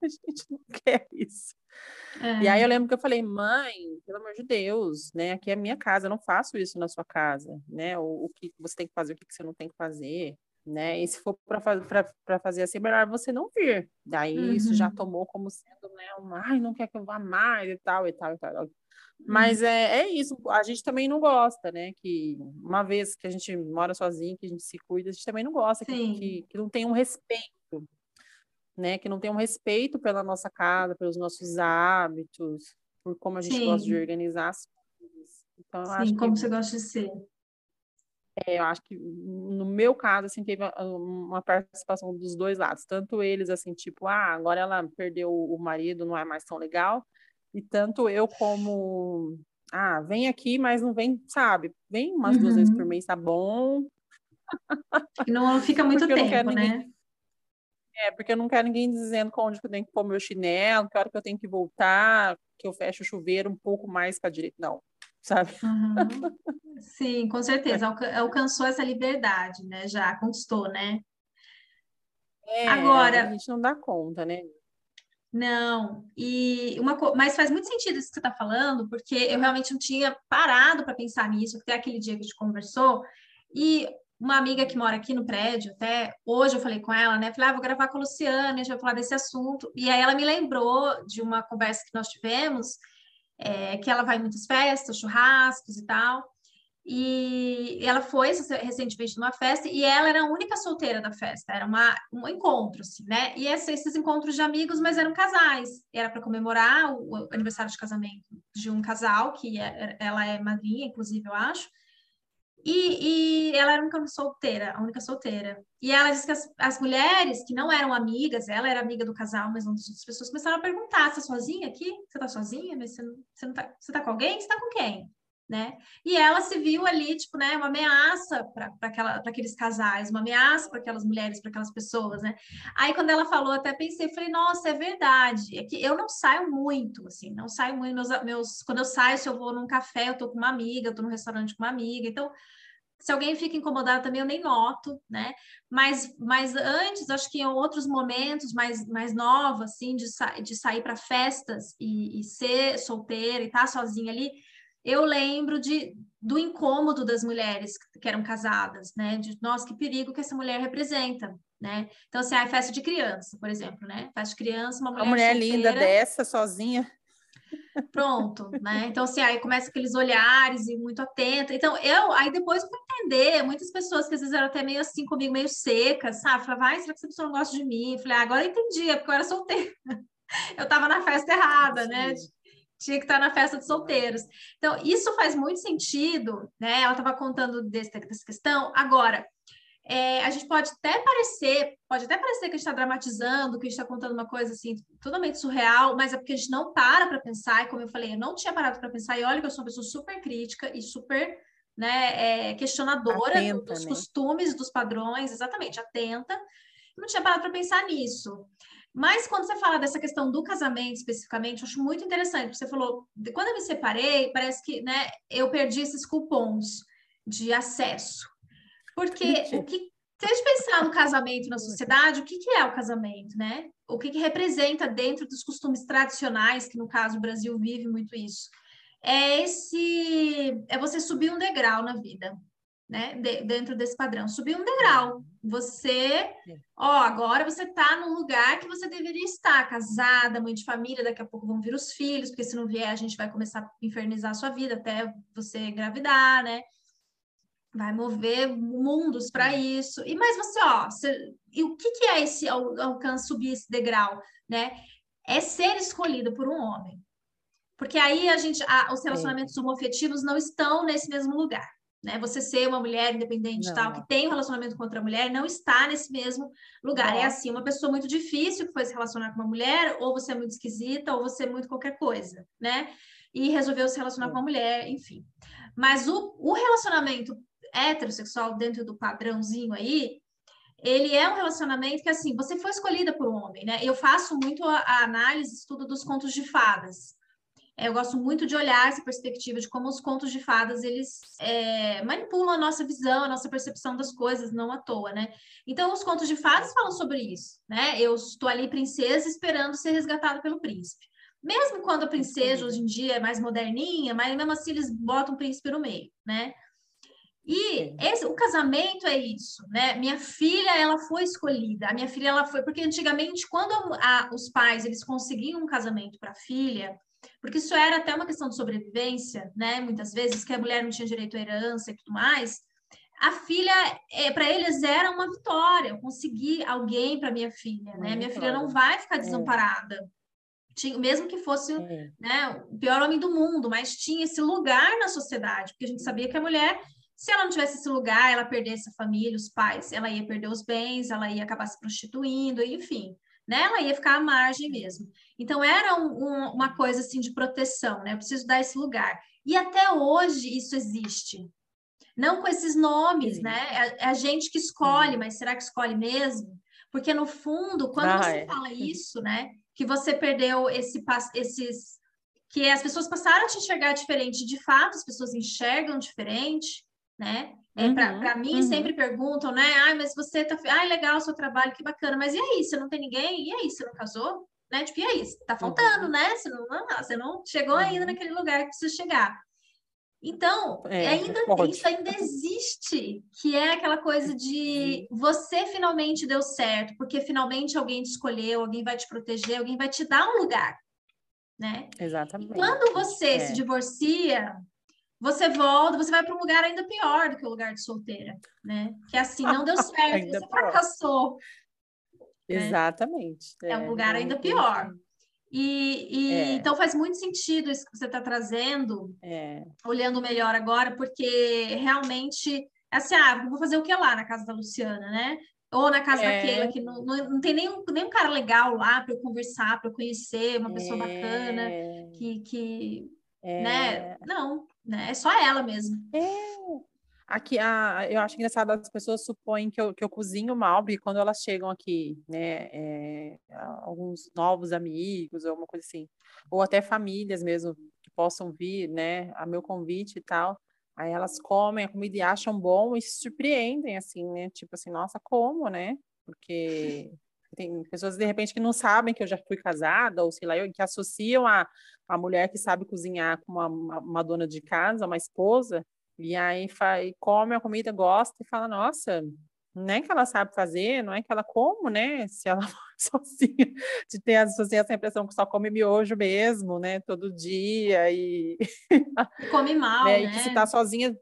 a gente não quer isso. É. E aí eu lembro que eu falei, mãe, pelo amor de Deus, né? Aqui é a minha casa, eu não faço isso na sua casa, né? O, o que você tem que fazer, o que você não tem que fazer, né? E se for para fazer assim, melhor você não vir. Daí uhum. isso já uhum. tomou como sendo, né? Um, ai, não quer que eu vá mais e tal, e tal, e tal. Mas uhum. é, é isso, a gente também não gosta, né? Que uma vez que a gente mora sozinho, que a gente se cuida, a gente também não gosta, que, que, que, não tem um respeito, né? Que não tem um respeito pela nossa casa, pelos nossos hábitos, por como a gente Sim. gosta de organizar as coisas. Então, Sim, como que, você gosta de ser. É, eu acho que no meu caso, assim, teve uma participação dos dois lados, tanto eles, assim, tipo, ah, agora ela perdeu o marido, não é mais tão legal, e tanto eu como, ah, vem aqui, mas não vem, sabe? Vem umas uhum. duas vezes por uhum. mês, tá bom. Não fica muito tempo, né? Ninguém... É, porque eu não quero ninguém dizendo onde eu tenho que pôr meu chinelo, que hora que eu tenho que voltar, que eu fecho o chuveiro um pouco mais para direita. Não, sabe? Uhum. Sim, com certeza. Alcançou essa liberdade, né? Já conquistou, né? É, Agora, a gente não dá conta, né? Não, e uma mas faz muito sentido isso que você está falando, porque eu realmente não tinha parado para pensar nisso, até aquele dia que a gente conversou, e uma amiga que mora aqui no prédio, até hoje eu falei com ela, né? Falei, ah, vou gravar com a Luciana, a gente vai falar desse assunto. E aí ela me lembrou de uma conversa que nós tivemos, é, que ela vai em muitas festas, churrascos e tal. E ela foi recentemente numa festa e ela era a única solteira da festa, era uma, um encontro, assim, né? E esses encontros de amigos, mas eram casais, era para comemorar o, aniversário de casamento de um casal, que é, ela é madrinha, inclusive, eu acho. E, e ela era a única solteira, a única solteira. E ela disse que as, as mulheres que não eram amigas, ela era amiga do casal, mas outras pessoas começaram a perguntar: você é sozinha aqui? Você tá sozinha? Você, não, não tá, com alguém? Você tá com quem? Né? E ela se viu ali, tipo, né, uma ameaça para aqueles casais, uma ameaça para aquelas mulheres, para aquelas pessoas, né? Aí quando ela falou, até pensei, falei, nossa, é verdade. É que eu não saio muito, assim, não saio muito. Meus, meus, quando eu saio, se eu vou num café, eu tô com uma amiga, eu tô num restaurante com uma amiga, então se alguém fica incomodado também, eu nem noto, né? Mas, mas antes, acho que em outros momentos mais, mais novos, assim, de, sa de sair para festas e, e, ser solteira e estar tá sozinha ali, eu lembro de, do incômodo das mulheres que eram casadas, né? De, nossa, que perigo que essa mulher representa, né? Então, assim, a festa de criança, por exemplo, né? Festa de criança, uma mulher Uma mulher solteira, linda dessa, sozinha. Pronto, né? Então, assim, aí começa aqueles olhares e muito atenta. Então, eu, aí depois eu fui entender, muitas pessoas que às vezes eram até meio assim comigo, meio secas, sabe? Falava, vai, será que essa pessoa não gosta de mim? Eu falei, ah, agora eu entendi, é porque eu era solteira. Eu tava na festa errada, né? Tinha que estar na festa de solteiros. Então, isso faz muito sentido, né? Ela estava contando desse, dessa questão. Agora, é, a gente pode até parecer, pode até parecer que a gente está dramatizando, que a gente está contando uma coisa assim, totalmente surreal, mas é porque a gente não para para pensar, e como eu falei, eu não tinha parado para pensar, e olha que eu sou uma pessoa super crítica e super né, é, questionadora atenta, dos né? costumes, dos padrões, exatamente, atenta. não tinha parado para pensar nisso. Mas quando você fala dessa questão do casamento especificamente, eu acho muito interessante. Você falou, quando eu me separei, parece que né, eu perdi esses cupons de acesso. Porque o que, se a gente pensar no casamento na sociedade, o que, que é o casamento, né? O que, que representa dentro dos costumes tradicionais, que no caso o Brasil vive muito isso? É esse, é você subir um degrau na vida né, de, dentro desse padrão. Subir um degrau. Você, ó, agora você está num lugar que você deveria estar, casada, mãe de família, daqui a pouco vão vir os filhos, porque se não vier, a gente vai começar a infernizar a sua vida até você engravidar, né? Vai mover mundos para isso. E mais você, ó, você, e o que, que é esse alcance, subir esse degrau, né? É ser escolhido por um homem. Porque aí a gente, a, os relacionamentos homoafetivos não estão nesse mesmo lugar né? Você ser uma mulher independente não. tal, que tem um relacionamento com outra mulher, não está nesse mesmo lugar. É não. É assim, uma pessoa muito difícil que foi se relacionar com uma mulher, ou você é muito esquisita, ou você é muito qualquer coisa, né? E resolveu se relacionar com uma mulher, enfim. Mas o, o relacionamento heterossexual dentro do padrãozinho aí, ele é um relacionamento que, assim, você foi escolhida por um homem, né? Eu faço muito a, a análise, estudo dos contos de fadas. Eu gosto muito de olhar essa perspectiva de como os contos de fadas eles é, manipulam a nossa visão, a nossa percepção das coisas, não à toa, né? Então, os contos de fadas falam sobre isso, né? Eu estou ali princesa esperando ser resgatada pelo príncipe. Mesmo quando a princesa hoje em dia é mais moderninha, mas mesmo assim eles botam o príncipe no meio, né? E esse, o casamento é isso, né? Minha filha, ela foi escolhida. A minha filha, ela foi porque antigamente, quando a, os pais eles conseguiam um casamento para a filha, porque isso era até uma questão de sobrevivência, né? Muitas vezes que a mulher não tinha direito à herança e tudo mais. A filha, é, para eles, era uma vitória. Eu consegui alguém para minha filha, né? Minha filha não vai ficar é. desamparada. Tinha, mesmo que fosse é. né, o pior homem do mundo, mas tinha esse lugar na sociedade, porque a gente sabia que a mulher, se ela não tivesse esse lugar, ela perdesse a família, os pais, ela ia perder os bens, ela ia acabar se prostituindo, enfim né? Ela ia ficar à margem mesmo. Então era um, um, uma coisa assim de proteção, né? Eu preciso dar esse lugar. E até hoje isso existe. Não com esses nomes, Sim. né? É, é, a gente que escolhe, Sim. mas será que escolhe mesmo? Porque no fundo, quando ah, você é. fala isso, né? Que você perdeu esse, esses que as pessoas passaram a te enxergar diferente. De fato, as pessoas enxergam diferente, né? É, uhum, para mim, uhum. sempre perguntam, né? Ai, mas você tá. Ai, legal o seu trabalho, que bacana. Mas e aí, você não tem ninguém? E aí, você não casou? Né? Tipo, e aí? Tá faltando, uhum. né? Você não, não, você não chegou ainda uhum. naquele lugar que precisa chegar. Então, é, ainda, isso ainda existe, que é aquela coisa de você finalmente deu certo, porque finalmente alguém te escolheu, alguém vai te proteger, alguém vai te dar um lugar, né? Exatamente. E quando você é. se divorcia, você volta, você vai para um lugar ainda pior do que o lugar de solteira, né? Que é assim, não deu certo, você fracassou. Né? Exatamente. É, é, um lugar ainda pior. E, e é. então faz muito sentido isso que você está trazendo, é. olhando melhor agora, porque realmente, assim, ah, vou fazer o que lá na casa da Luciana, né? Ou na casa é. daquela que não, não, não tem nenhum, nenhum cara legal lá para eu conversar, para eu conhecer uma pessoa bacana, é. que, que né? Não, né? É só ela mesmo. É. Aqui, a, eu acho engraçado, as pessoas supõem que eu, que eu cozinho mal, porque quando elas chegam aqui, né, é, alguns novos amigos, ou alguma coisa assim, ou até famílias mesmo, que possam vir, né, a meu convite e tal, aí elas comem a comida e acham bom e se surpreendem, assim, né, tipo assim, nossa, como, né, porque tem pessoas, de repente, que não sabem que eu já fui casada, ou sei lá, que associam a, a mulher que sabe cozinhar com uma, uma, dona de casa, uma esposa, e aí faz, come a comida, gosta e fala, nossa, não é que ela sabe fazer, não é que ela como, né? Se ela sozinha, de ter as pessoas essa impressão que só come miojo mesmo, né? Todo dia e come mal, né? né? E que se tá sozinha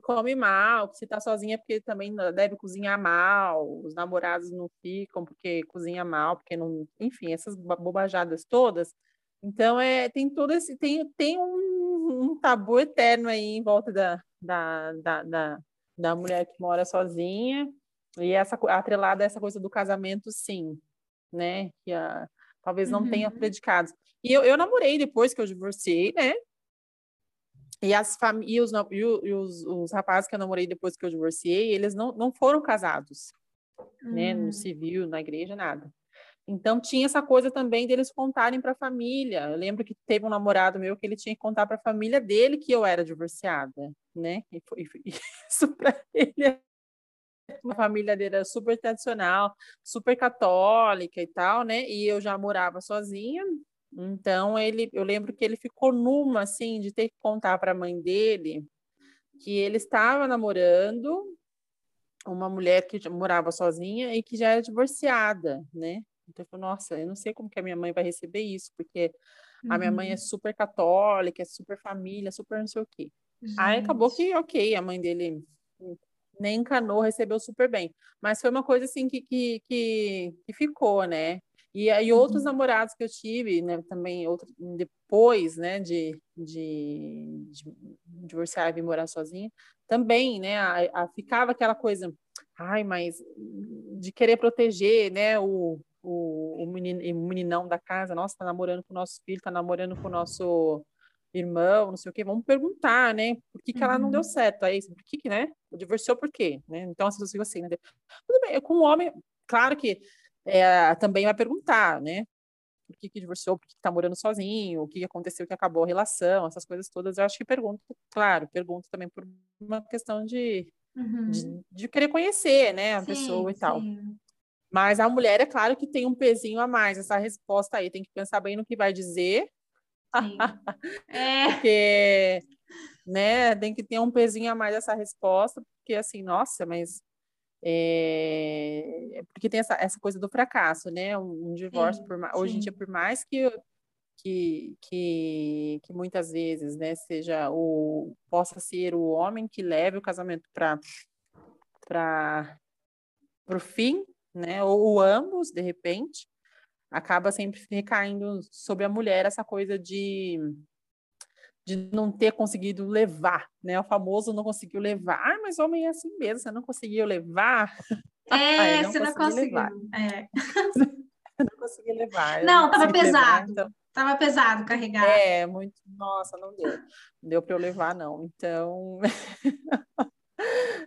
come mal, que se tá sozinha é porque também deve cozinhar mal, os namorados não ficam porque cozinha mal, porque não, enfim, essas bobajadas todas. Então é tem todo esse tem tem um, um tabu eterno aí em volta da, da, da, da, da mulher que mora sozinha e essa atrelada a essa coisa do casamento, sim, né? Que a, talvez não uhum. tenha predicados. E eu, eu namorei depois que eu divorciei, né? E, as fam... e, os, e os, os rapazes que eu namorei depois que eu divorciei, eles não, não foram casados, uhum. né? No hum. civil, na igreja, nada. Então tinha essa coisa também deles contarem para a família. Eu lembro que teve um namorado meu que ele tinha que contar para a família dele que eu era divorciada, né? E, foi, isso para ele a família dele era super tradicional, super católica e tal, né? E eu já morava sozinha, então ele, eu lembro que ele ficou numa assim de ter que contar para a mãe dele que ele estava namorando uma mulher que morava sozinha e que já era divorciada, né? Então eu falei, nossa, eu não sei como que a minha mãe vai receber isso, porque uhum. a minha mãe é uhum. super católica, é super família, super não sei o quê. Gente. Aí acabou que, ok, a mãe dele nem encanou, recebeu super bem. Mas foi uma coisa assim que, que, que, que ficou, né? E aí outros uhum. namorados que eu tive, né, também outro, depois, né, de, de, de divorciar e vir morar sozinha, também, né, a, a, ficava aquela coisa, ai, mas de querer proteger, né, o, o, o, menino, o meninão da casa, nossa, tá namorando com o nosso filho, tá namorando com o nosso irmão, não sei o quê, vamos perguntar, né, por que que uhum. ela não deu uhum. certo, aí, por que que, né, divorciou por quê, né, então as pessoas ficam assim, né, tudo bem, com o homem, claro que é, também vai perguntar, né? Por que, que divorciou, por que está morando sozinho, o que aconteceu que acabou a relação, essas coisas todas. Eu acho que pergunto, claro, pergunto também por uma questão de, uhum. de, de, querer conhecer, né, a sim, pessoa e sim. tal. Mas a mulher, é claro que tem um pezinho a mais, essa resposta aí, tem que pensar bem no que vai dizer. é. Porque, né, tem que ter um pezinho a mais essa resposta, porque assim, nossa, mas é, porque tem essa, essa coisa do fracasso, né? Um, um divórcio, sim, por, hoje em dia, por mais que, que, que, que muitas vezes, né, seja o possa ser o homem que leve o casamento para para o fim, né? Ou, ou ambos, de repente, acaba sempre recaindo sobre a mulher essa coisa de de não ter conseguido levar, né? O famoso não conseguiu levar. Ah, mas homem é assim mesmo, você não conseguiu levar. É, não você não conseguiu. É. não consegui levar. Não, tava pesado. Levar, então... Tava pesado carregar. É, muito. Nossa, não deu. Não deu para eu levar, não. Então.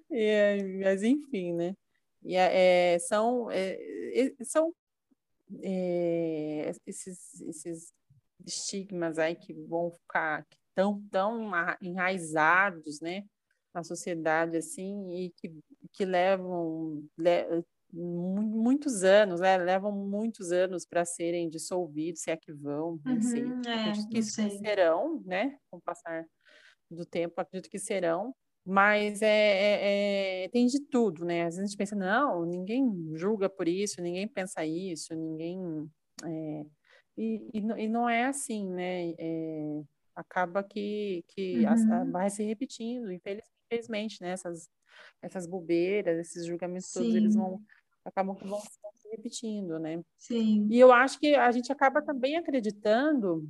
é, mas enfim, né? E é, são, é, são é, esses, esses estigmas aí que vão ficar, que tão, tão enraizados, né, na sociedade, assim, e que, que levam le, muitos anos, né, levam muitos anos para serem dissolvidos, se é que vão, não uhum, sei. É, acredito que sei. serão, né, com o passar do tempo, acredito que serão, mas é, é, é, tem de tudo, né? Às vezes a gente pensa, não, ninguém julga por isso, ninguém pensa isso, ninguém. É, e, e, e, não é assim, né? É, acaba que, que uhum. vai se repetindo, infelizmente, né? Essas, essas bobeiras, esses julgamentos Sim. todos, eles vão acabam que vão se repetindo, né? Sim. E eu acho que a gente acaba também acreditando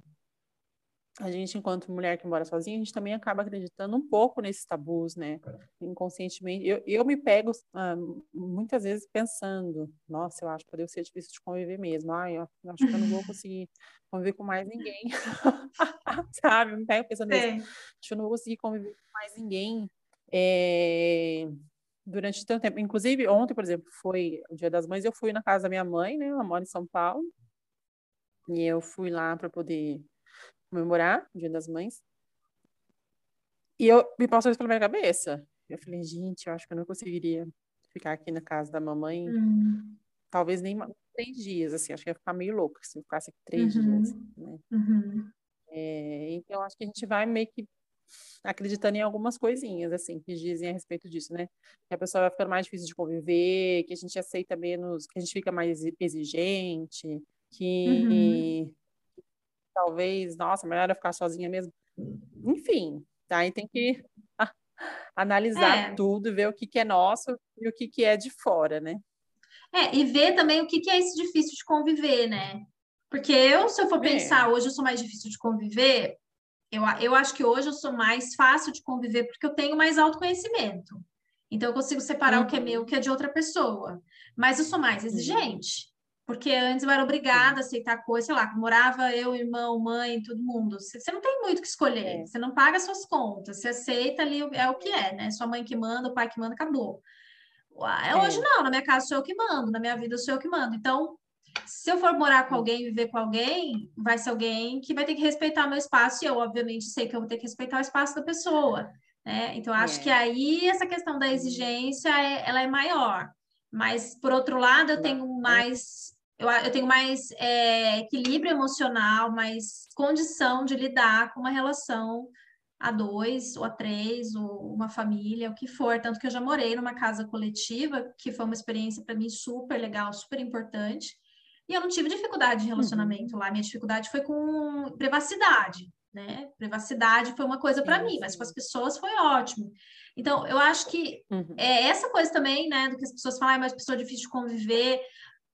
a gente, enquanto mulher que mora sozinha, a gente também acaba acreditando um pouco nesses tabus, né? Inconscientemente. Eu, eu me pego ah, muitas vezes pensando, nossa, eu acho que deve ser difícil de conviver mesmo. Ai, eu acho que eu não vou conseguir conviver com mais ninguém. Sabe? Eu me pego pensando nisso. Acho que eu não vou conseguir conviver com mais ninguém. É... Durante tanto tempo. Inclusive, ontem, por exemplo, foi o Dia das Mães, eu fui na casa da minha mãe, né? Ela mora em São Paulo. E eu fui lá para poder comemorar o Dia das Mães. E eu me passou isso pela minha cabeça. Eu falei, gente, eu acho que eu não conseguiria ficar aqui na casa da mamãe, uhum. talvez nem três dias, assim, acho que ia ficar meio louco se eu ficasse aqui três uhum. dias, né? Uhum. É, então, acho que a gente vai meio que acreditando em algumas coisinhas, assim, que dizem a respeito disso, né? Que a pessoa vai ficando mais difícil de conviver, que a gente aceita menos, que a gente fica mais exigente, que uhum talvez, nossa, melhor eu ficar sozinha mesmo. Enfim, tá? aí tem que analisar é. tudo, ver o que, que é nosso e o que, que é de fora, né? É, e ver também o que, que é esse difícil de conviver, né? Porque eu, se eu for é. pensar, hoje eu sou mais difícil de conviver, eu, eu acho que hoje eu sou mais fácil de conviver porque eu tenho mais autoconhecimento. Então eu consigo separar uhum. o que é meu, o que é de outra pessoa. Mas eu sou mais exigente. Porque antes eu era obrigada a aceitar coisas, sei lá, morava eu, irmão, mãe, todo mundo. Você não tem muito o que escolher, é. você não paga suas contas, você aceita ali, é o que é, né? Sua mãe que manda, o pai que manda, acabou. É. Hoje não, na minha casa sou eu que mando, na minha vida sou eu que mando. Então, se eu for morar com alguém, viver com alguém, vai ser alguém que vai ter que respeitar meu espaço, e eu, obviamente, sei que eu vou ter que respeitar o espaço da pessoa. Né? Então, acho é. que aí essa questão da exigência, é, ela é maior. Mas, por outro lado, eu tenho mais eu, eu tenho mais é, equilíbrio emocional, mais condição de lidar com uma relação a dois, ou a três, ou uma família, o que for. Tanto que eu já morei numa casa coletiva, que foi uma experiência para mim super legal, super importante. E eu não tive dificuldade de relacionamento uhum. lá. Minha dificuldade foi com privacidade, né? Privacidade foi uma coisa para mim, mas com as pessoas foi ótimo. Então, eu acho que uhum. é essa coisa também, né, do que as pessoas falam, ah, mas pessoa é difícil de conviver.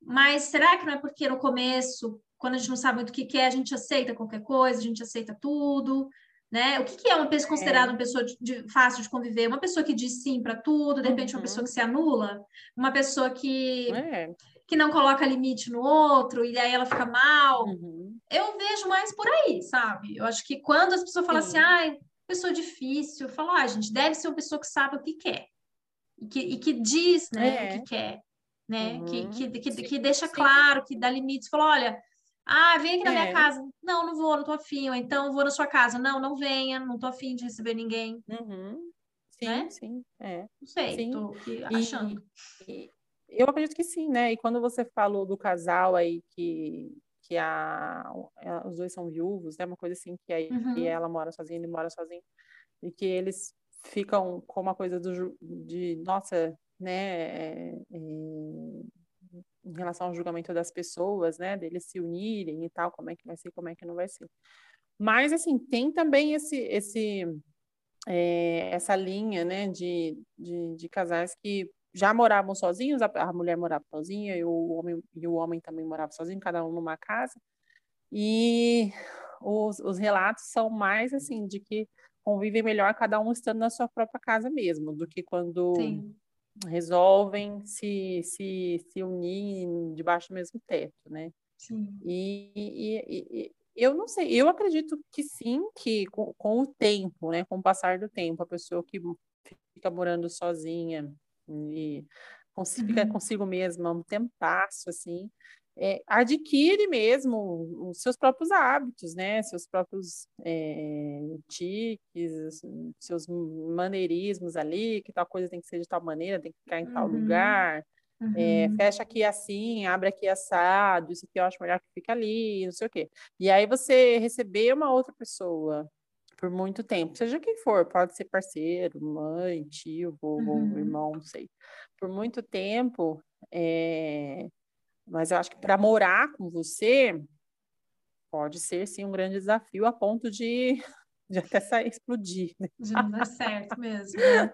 Mas será que não é porque no começo, quando a gente não sabe muito o que é, a gente aceita qualquer coisa, a gente aceita tudo, né? O que, que é uma pessoa considerada é. uma pessoa de, de, fácil de conviver? Uma pessoa que diz sim para tudo, de repente uhum. uma pessoa que se anula, uma pessoa que é. que não coloca limite no outro e aí ela fica mal. Uhum. Eu vejo mais por aí, sabe? Eu acho que quando as pessoas falam assim, ai, pessoa difícil, eu falo, ah, gente, deve ser uma pessoa que sabe o que quer e que, e que diz, né, é. o que quer né? Uhum. Que, que, que, que, deixa Sim. claro, que dá limites, fala, olha, ah, vem aqui na é. minha casa. Não, não vou, não tô afim. Ou então vou na sua casa. Não, não venha, não tô afim de receber ninguém. Uhum. Sim, né? sim. É. Não sei, sim. tô achando. E, e, eu acredito que sim, né? E quando você falou do casal aí que, que a, a os dois são viúvos, né? Uma coisa assim, que aí uhum. que ela mora sozinha, ele mora sozinho, e que eles ficam com uma coisa do, de, nossa, né, é, em relação ao julgamento das pessoas, né, deles se unirem e tal, como é que vai ser, como é que não vai ser. Mas, assim, tem também esse, esse, é, essa linha, né, de, de, de, casais que já moravam sozinhos, a, a, mulher morava sozinha e o, homem, e o homem também morava sozinho, cada um numa casa, e os, os relatos são mais, assim, de que convivem melhor cada um estando na sua própria casa mesmo, do que quando Sim resolvem se, se, se unir debaixo do mesmo teto, né? Sim. E, e, e, eu não sei, eu acredito que sim, que com, com, o tempo, né, com o passar do tempo, a pessoa que fica morando sozinha e fica uhum. consigo mesma um tempasso, assim, é, adquire mesmo os seus próprios hábitos, né? Seus próprios é, tiques, seus maneirismos ali, que tal coisa tem que ser de tal maneira, tem que ficar em uhum. tal lugar. Uhum. É, fecha aqui assim, abre aqui assado, isso aqui eu acho melhor que fica ali, não sei o quê. E aí você receber uma outra pessoa por muito tempo, seja quem for, pode ser parceiro, mãe, tio, vovô, uhum. irmão, não sei. Por muito tempo, é, mas eu acho que para morar com você pode ser sim um grande desafio a ponto de, de até sair explodir. Né? De não dar certo mesmo. Né?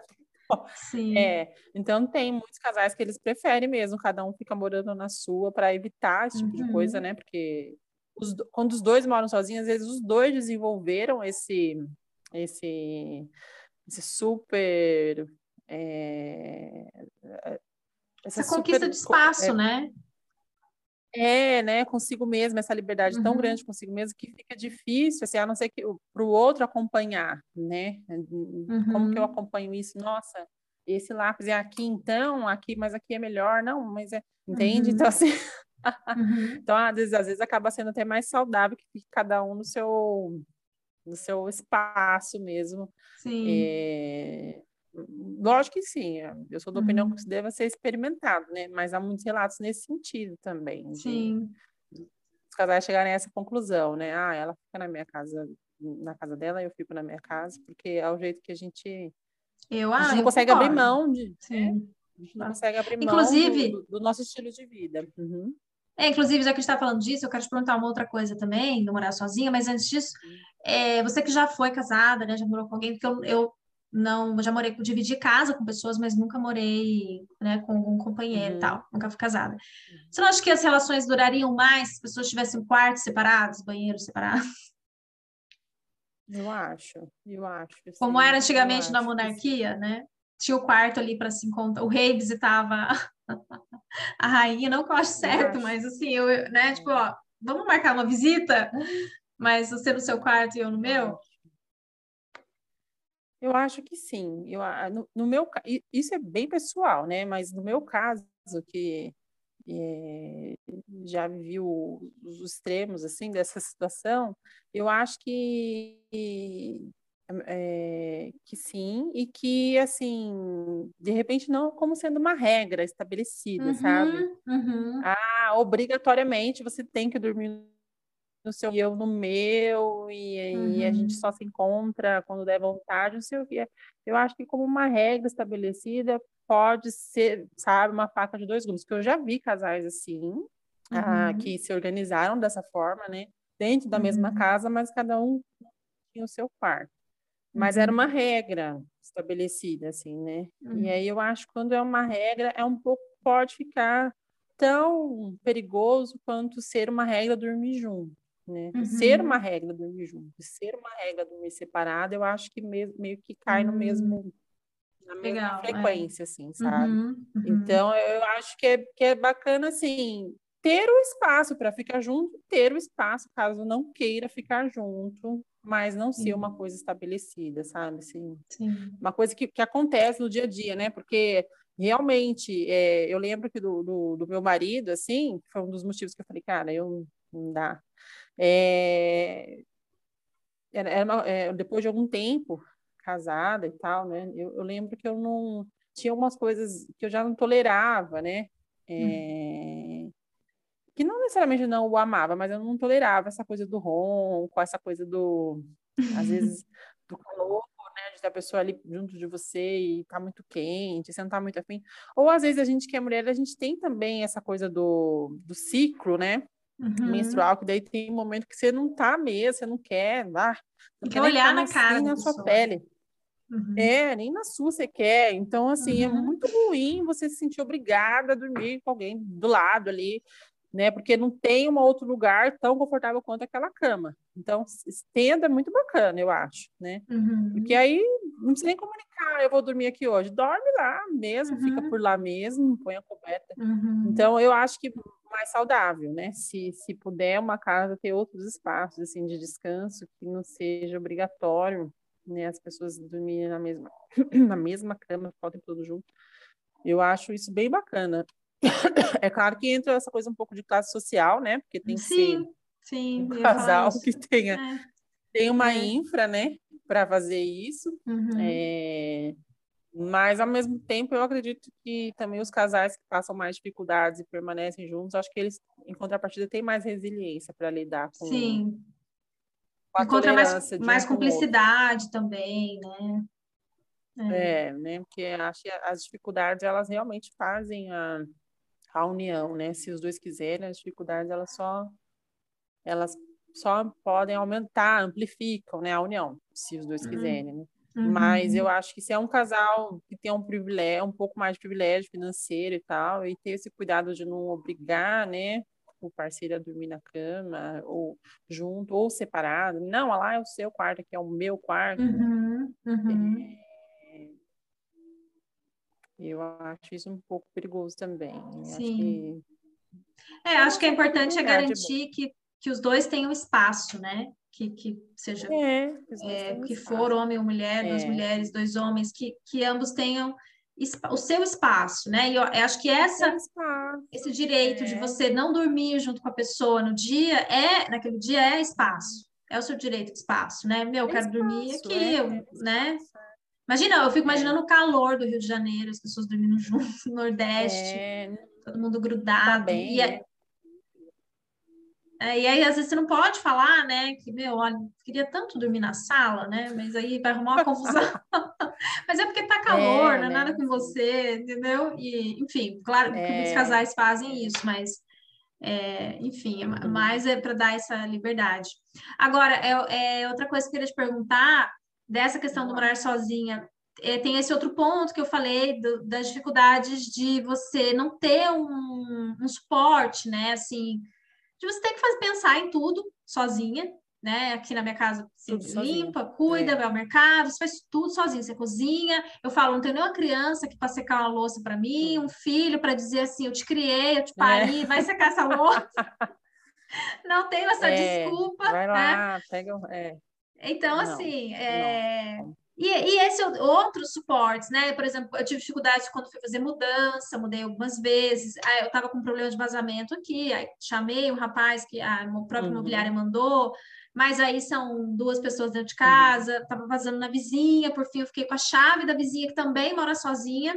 Sim. É, então tem muitos casais que eles preferem mesmo, cada um fica morando na sua para evitar esse tipo uhum. de coisa, né? Porque os, quando os dois moram sozinhos, às vezes os dois desenvolveram esse, esse, esse super. É, essa, essa conquista super, de espaço, é, né? É, né, consigo mesmo, essa liberdade uhum. tão grande consigo mesmo que fica difícil, assim, a não ser que para o outro acompanhar, né? Uhum. Como que eu uhum. acompanho isso? Nossa, esse lápis é aqui então, aqui, mas aqui é melhor, não, mas é, entende? Então, uhum. Então, assim, uhum. então às vezes, às vezes acaba sendo até mais saudável que cada um no seu, no seu espaço mesmo. Sim. É, Lógico que sim, eu sou da opinião uhum. que isso deva ser experimentado, né? Mas há muitos relatos nesse sentido também. Sim. os casais chegarem a essa conclusão, né? Ah, ela fica na minha casa, na casa dela, eu fico na minha casa, porque é o jeito que a gente. Eu, ah, a gente não consegue concordo. abrir mão de. Sim. Né? A gente não consegue abrir inclusive, mão do, do, nosso estilo de vida. Uhum. É, inclusive, já que a gente está falando disso, eu quero te perguntar uma outra coisa também, do morar sozinha, mas antes disso, é, você que já foi casada, né, já morou com alguém, porque eu, eu não, já morei, dividi casa com pessoas, mas nunca morei, né, com um companheiro uhum. e tal, nunca fui casada. Você não acha que as relações durariam mais se as pessoas tivessem quartos separados, banheiros separados? Eu acho, eu acho. Sim, Como era antigamente na monarquia, né? Tinha o quarto ali para se encontrar. O rei visitava a rainha, não que eu acho certo, eu acho. mas assim, eu, né, tipo, ó, vamos marcar uma visita, mas você no seu quarto e eu no meu? Eu acho que sim. Eu, no, no meu isso é bem pessoal, né? Mas no meu caso, que é, já vivi os extremos assim dessa situação, eu acho que é, que sim e que assim de repente não como sendo uma regra estabelecida, uhum, sabe? Uhum. Ah, obrigatoriamente você tem que dormir no seu e eu no meu, e, uhum. e, a gente uhum. só se encontra quando der vontade, não sei o. Eu acho que como uma regra estabelecida pode ser, sabe, uma faca de dois gumes, que eu já vi casais assim, ah, uhum. ah, que se organizaram dessa forma, né, dentro da uhum. mesma casa, mas cada um tinha o seu quarto. Mas era uma uhum. regra estabelecida, assim, né? E uhum. aí eu acho que quando é uma regra, é um pouco, pode ficar tão perigoso quanto ser uma regra dormir junto né? Uhum. Ser uma regra dormir junto, ser uma regra dormir separada, eu acho que meio, meio que cai uhum. no mesmo hum. na mesma Legal, é. frequência, é. assim, sabe? Uhum, uhum. Então eu acho que é, que é bacana assim ter o espaço para ficar junto, ter o espaço caso não queira ficar junto, mas não ser uma coisa estabelecida, sabe? Assim, Sim. Uma coisa que, que acontece no dia a dia, né? Porque realmente, é, eu lembro que do, do, do, meu marido, assim, foi um dos motivos que eu falei, cara, eu não dá. É, era, era uma, é, depois de algum tempo casada e tal, né? Eu, eu, lembro que eu não tinha algumas coisas que eu já não tolerava, né? É, hum. Que não necessariamente não o amava, mas eu não tolerava essa coisa do ronco, essa coisa do às vezes do calor, né? De ter a pessoa ali junto de você e tá muito quente, você não tá muito afim. Ou às vezes a gente que é mulher, a gente tem também essa coisa do, do ciclo, né? Uhum. menstrual, que daí tem momento que você não tá mesmo, você não quer, ah, não quer olhar na cara na sua pele. Uhum. É, nem na sua você quer. Então, assim, é uhum. é muito ruim você se sentir obrigada a dormir com alguém do lado ali, né? Porque não tem um outro lugar tão confortável quanto aquela cama. Então, estenda é muito bacana, eu acho, né? Uhum. Porque aí não precisa nem comunicar, eu vou dormir aqui hoje. Dorme lá mesmo, fica uhum. por lá mesmo, põe a coberta. Uhum. Então, eu acho que mais saudável, né? Se, se puder uma casa ter outros espaços assim de descanso que não seja obrigatório, né? As pessoas dormirem na mesma na mesma cama, ficarem tudo junto. Eu acho isso bem bacana. É claro que entra essa coisa um pouco de classe social, né? Porque tem que sim, ser sim, um casal que tenha é. tem uma é. infra, né? Para fazer isso. Uhum. É... Mas, ao mesmo tempo, eu acredito que também os casais que passam mais dificuldades e permanecem juntos, acho que eles, em contrapartida, têm mais resiliência para lidar com. Sim. Com Encontra mais, mais um cumplicidade também, né? É. é, né? Porque acho que as dificuldades, elas realmente fazem a, a união, né? Se os dois quiserem, as dificuldades, elas só. Elas só podem aumentar, amplificam, né, a união, se os dois uhum. quiserem, né? Uhum. Mas eu acho que se é um casal que tem um privilégio, um pouco mais de privilégio financeiro e tal, e ter esse cuidado de não obrigar, né? o parceiro a dormir na cama, ou junto, ou separado. Não, lá é o seu quarto, aqui é o meu quarto. Uhum, uhum. É... Eu acho isso um pouco perigoso também. Sim. Acho que... É, acho que é importante é garantir que, que os dois tenham espaço, né? Que, que seja é, é, que for homem ou mulher, duas é. mulheres, dois homens, que, que ambos tenham o seu espaço, né? E eu, acho que essa, esse direito é. de você não dormir junto com a pessoa no dia é, naquele dia é espaço, é o seu direito de espaço, né? Meu, eu quero espaço, dormir aqui, é, eu, né? Imagina, eu fico imaginando o calor do Rio de Janeiro, as pessoas dormindo juntos, no Nordeste, é. todo mundo grudado. Tá bem, e, é, é, e aí, às vezes, você não pode falar, né? Que, meu, olha, queria tanto dormir na sala, né? Mas aí vai arrumar uma confusão. Mas é porque tá calor, é, não é né? nada com você, entendeu? E, enfim, claro que é. muitos casais fazem isso, mas, é, enfim, é uhum. mais é para dar essa liberdade. Agora, é, é, outra coisa que eu queria te perguntar, dessa questão do morar sozinha, é, tem esse outro ponto que eu falei do, das dificuldades de você não ter um, um suporte, né? Assim, de você ter que fazer, pensar em tudo sozinha, né? Aqui na minha casa você limpa, cuida, é. vai ao mercado, você faz tudo sozinho, você cozinha. Eu falo, não tenho nenhuma criança que para secar uma louça para mim, um filho para dizer assim, eu te criei, eu te pari, é. vai secar essa louça. não tenho essa é, desculpa. Vai lá, né? pega. É. Então, não, assim, é... E, e esse outros suportes, né? Por exemplo, eu tive dificuldade quando fui fazer mudança, mudei algumas vezes. Aí eu estava com um problema de vazamento aqui, aí chamei o rapaz que a própria uhum. imobiliária mandou, mas aí são duas pessoas dentro de casa, estava uhum. vazando na vizinha, por fim eu fiquei com a chave da vizinha que também mora sozinha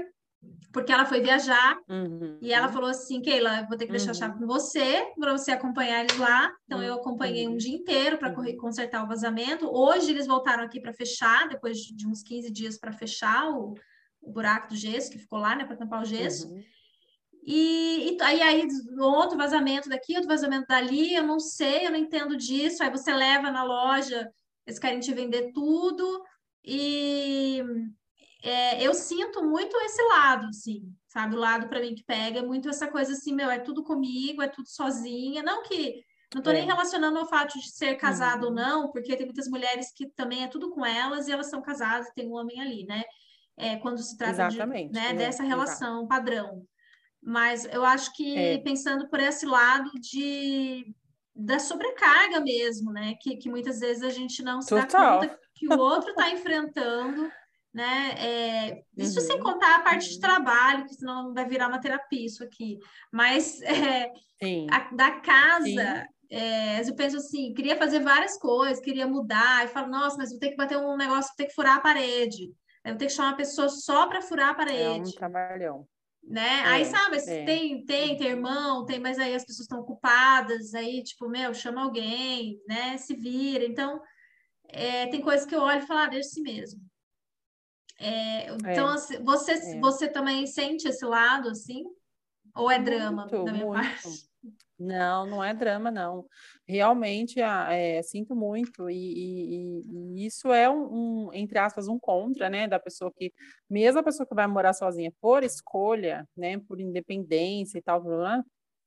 porque ela foi viajar uhum. e ela falou assim, Keila, vou ter que deixar uhum. a chave com você para você acompanhar eles lá. Então uhum. eu acompanhei um dia inteiro para uhum. consertar o vazamento. Hoje eles voltaram aqui para fechar, depois de uns 15 dias para fechar o, o, buraco do gesso que ficou lá, né, para tampar o gesso. Uhum. E, e aí, aí outro vazamento daqui, outro vazamento dali, eu não sei, eu não entendo disso. Aí você leva na loja, eles querem te vender tudo. E é, eu sinto muito esse lado, assim, sabe? O lado para mim que pega é muito essa coisa assim, meu, é tudo comigo, é tudo sozinha. Não que. Não tô é. nem relacionando ao fato de ser casado uhum. ou não, porque tem muitas mulheres que também é tudo com elas e elas são casadas e tem um homem ali, né? É, quando se trata de, né, é, dessa relação exato. padrão. Mas eu acho que é. pensando por esse lado de da sobrecarga mesmo, né? Que, que muitas vezes a gente não se Total. dá conta que o outro está enfrentando né? É, isso uhum. sem contar a parte de trabalho, que senão vai virar uma terapia isso aqui. Mas é, a, da casa, é, eu penso assim, queria fazer várias coisas, queria mudar, e falo, nossa, mas vou ter que bater um negócio, vou ter que furar a parede. Eu vou ter que chamar uma pessoa só para furar a parede. É um trabalhão. Né? É, aí, sabe, é. tem, tem, tem irmão, tem, mas aí as pessoas estão ocupadas, aí, tipo, meu, chama alguém, né? Se vira. Então, é, tem coisas que eu olho e falo, ah, deixa assim mesmo. É, então, é, assim, você, é. você também sente esse lado, assim? Ou é drama muito, da minha muito. parte? Não, não é drama, não. Realmente, é, sinto muito, e, e, e isso é um, um, entre aspas, um contra, né, da pessoa que, mesmo a pessoa que vai morar sozinha por escolha, né, por independência e tal,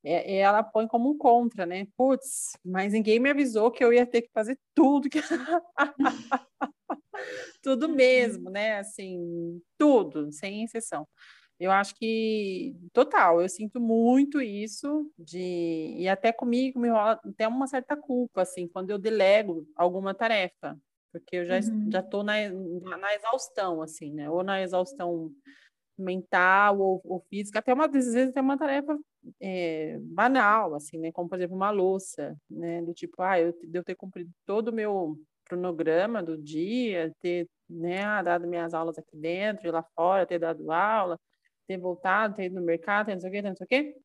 é, ela põe como um contra, né? Putz, mas ninguém me avisou que eu ia ter que fazer tudo que tudo mesmo, né? Assim, tudo, sem exceção. Eu acho que, total, eu sinto muito isso de e até comigo me rola até uma certa culpa, assim, quando eu delego alguma tarefa, porque eu já uhum. já tô na, na exaustão, assim, né? Ou na exaustão mental ou, ou física, até uma às vezes até uma tarefa é, banal, assim, né? Como por exemplo uma louça, né? Do tipo, ah, eu devo ter cumprido todo o meu cronograma do dia, ter né, ah, dado minhas aulas aqui dentro e lá fora, ter dado aula, ter voltado, ter ido no mercado, ter não sei o quê, não sei o quê.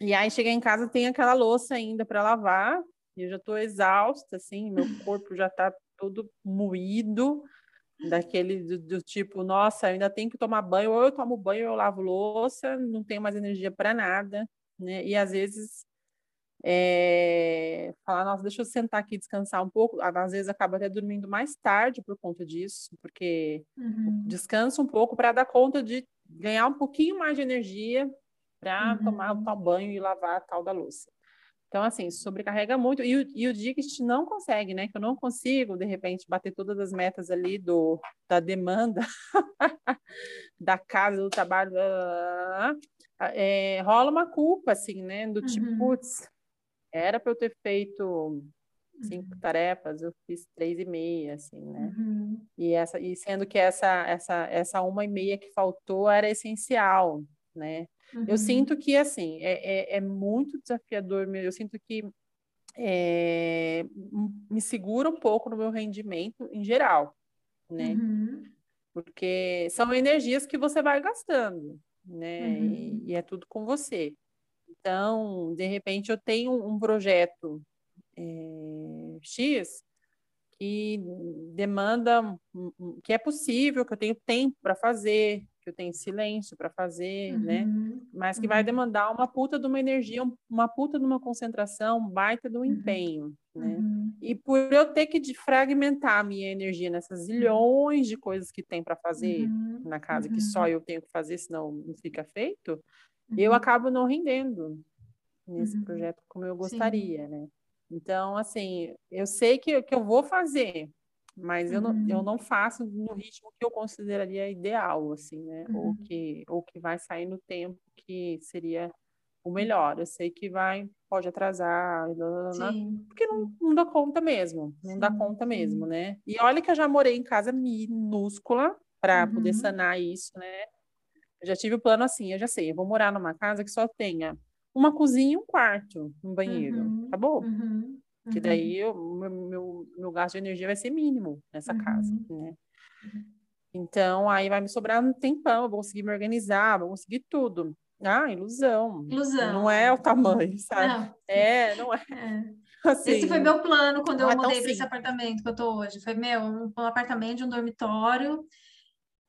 E aí cheguei em casa, tem aquela louça ainda para lavar, e eu já estou exausta, assim, meu corpo já está todo moído, daquele do, do, tipo, nossa, eu ainda tenho que tomar banho, ou eu tomo banho, ou eu lavo louça, não tenho mais energia para nada, né? E às vezes é, falar, nossa, deixa eu sentar aqui e descansar um pouco. Às vezes acaba até dormindo mais tarde por conta disso, porque uhum. descansa um pouco para dar conta de ganhar um pouquinho mais de energia para uhum. tomar o tal banho e lavar a tal da louça. Então, assim, sobrecarrega muito. E o, e o dia que a gente não consegue, né? Que eu não consigo, de repente, bater todas as metas ali do, da demanda, da casa, do trabalho, é, rola uma culpa, assim, né? Do tipo, uhum. putz, era para eu ter feito cinco uhum. tarefas, eu fiz três e meia, assim, né? Uhum. E, essa, e sendo que essa, essa, essa uma e meia que faltou era essencial, né? Uhum. Eu sinto que, assim, é, é, é, muito desafiador, eu sinto que é, me segura um pouco no meu rendimento em geral, né? Uhum. Porque são energias que você vai gastando, né? E, uhum. e, é tudo com você. Então, de repente, eu tenho um projeto é, X que demanda, que é possível, que eu tenho tempo para fazer, que eu tenho silêncio para fazer, né? uhum, né? Mas que uhum. vai demandar uma puta de uma energia, uma puta de uma concentração, um baita do uhum. empenho, né? Uhum. E por eu ter que fragmentar a minha energia nessas zilhões de coisas que tem para fazer uhum, na casa, que só eu tenho que fazer, senão não fica feito, eu acabo não rendendo nesse projeto como eu gostaria, Sim. né? Então, assim, eu sei que, que eu vou fazer, mas eu, não, eu uhum. não faço no ritmo que eu consideraria ideal, assim, né? Uhum. Ou, que, ou que vai sair no tempo que seria o melhor. Eu sei que vai, pode atrasar, porque não, não dá conta mesmo, não sim, dá conta mesmo, né? E olha que eu já morei em casa minúscula para uhum. poder sanar isso, né? Eu já tive o plano assim, eu já sei, eu vou morar numa casa que só tenha uma cozinha e um quarto, um banheiro, uhum. acabou. Uhum. Que daí o meu, meu, meu gasto de energia vai ser mínimo nessa uhum. casa, né? Então, aí vai me sobrar um tempão, eu vou conseguir me organizar, vou conseguir tudo. Ah, ilusão. Ilusão. Não é o tamanho, sabe? Não. É, não é. é. Assim, Esse foi meu plano quando eu é mudei para esse apartamento que eu tô hoje. Foi meu, um, um apartamento de um dormitório,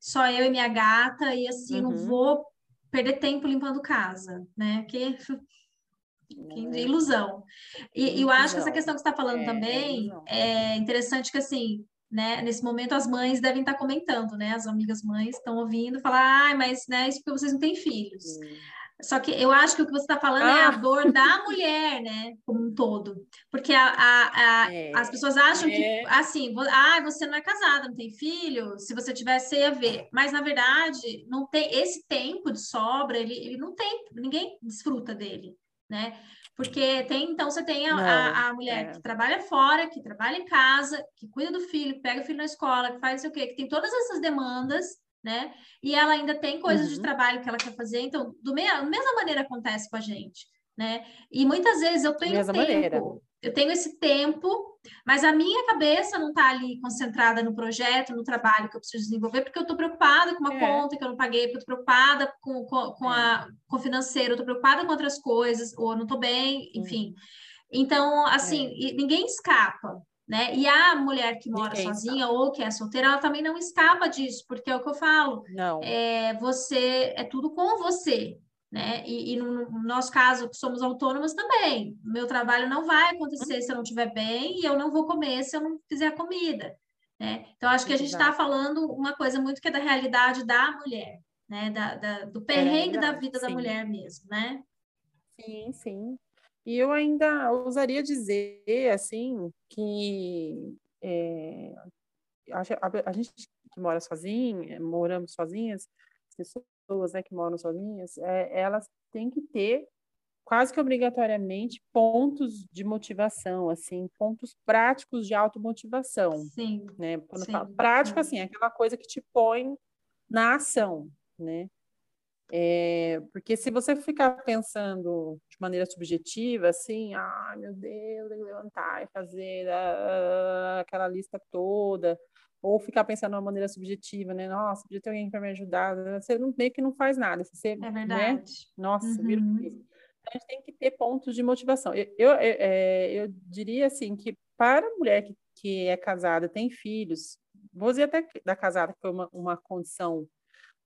só eu e minha gata, e assim, uhum. não vou perder tempo limpando casa, né? Que de é. ilusão. E, eu acho que essa questão que você está falando é, também é interessante que assim, né, nesse momento as mães devem estar tá comentando, né? As amigas mães estão ouvindo falar, ah, mas né, isso porque vocês não têm filhos. Só que eu acho que o que você está falando ah. é a ah. dor da mulher, né? Como um todo. Porque a, a, a é, as pessoas acham é. que, assim, ah, você não é casada, não tem filho, se você tivesse, você ia ver. Mas, na verdade, não tem esse tempo de sobra, ele, ele não tem, ninguém desfruta dele, né? Porque tem, então, você tem a, não, a, a mulher é. que trabalha fora, que trabalha em casa, que cuida do filho, pega o filho na escola, que faz o quê, que tem todas essas demandas né? E ela ainda tem coisas uhum. de trabalho que ela quer fazer, então, do meia, da mesma maneira acontece com a gente, né? E muitas vezes eu tenho tempo, maneira. eu tenho esse tempo, mas a minha cabeça não está ali concentrada no projeto, no trabalho que eu preciso desenvolver, porque eu estou preocupada com uma é. conta que eu não paguei, porque eu estou preocupada com, com, com, a, é. com o financeiro, eu estou preocupada com outras coisas, ou não estou bem, enfim. Uhum. Então, assim, é. ninguém escapa, né? E a mulher que mora Ninguém sozinha sabe. ou que é solteira, ela também não escapa disso, porque é o que eu falo. Não. É, você é tudo com você, né? E, e no, no, nosso caso, que somos autônomas também. Meu trabalho não vai acontecer se eu não estiver bem e eu não vou comer se eu não fizer comida. Né? Então, acho que a gente está falando uma coisa muito que é da realidade da mulher, né? Da, da do perrengue é da vida sim. da mulher mesmo, né? Sim, sim. E eu ainda ousaria dizer, assim, que é, a, a, gente que mora sozinha, moramos sozinhas, pessoas né, que moram sozinhas, é, elas têm que ter quase que obrigatoriamente pontos de motivação, assim, pontos práticos de automotivação. Sim. Né? Quando sim, falo prático, sim. assim, é aquela coisa que te põe na ação, né? É, porque se você ficar pensando maneira subjetiva, assim, ah, meu Deus, tem que levantar e fazer uh, aquela lista toda, ou ficar pensando de uma maneira subjetiva, né? Nossa, podia ter alguém para me ajudar. Você não, meio que não faz nada. Você, é né? verdade. Né? Nossa, uhum. vira então, a gente tem que ter pontos de motivação. Eu, eu, eu, é, eu diria assim que para a mulher que, que é casada, tem filhos, vou dizer até da casada, que foi uma, uma condição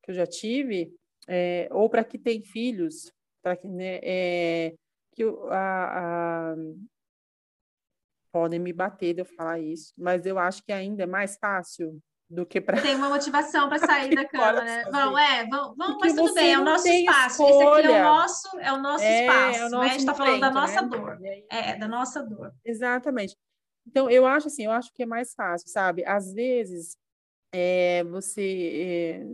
que eu já tive, é, ou para que tem filhos, para que, né, é, que a, a, podem me bater de eu falar isso, mas eu acho que ainda é mais fácil do que para. Tem uma motivação para sair da cama, né? Vão, é, vão, vão mas tudo bem, é o nosso espaço. Escolha. Esse aqui é o nosso, é o nosso é, espaço. É o nosso né? A gente está falando da nossa né? dor. É, da nossa dor. Exatamente. Então, eu acho assim, eu acho que é mais fácil, sabe? Às vezes, é, você é,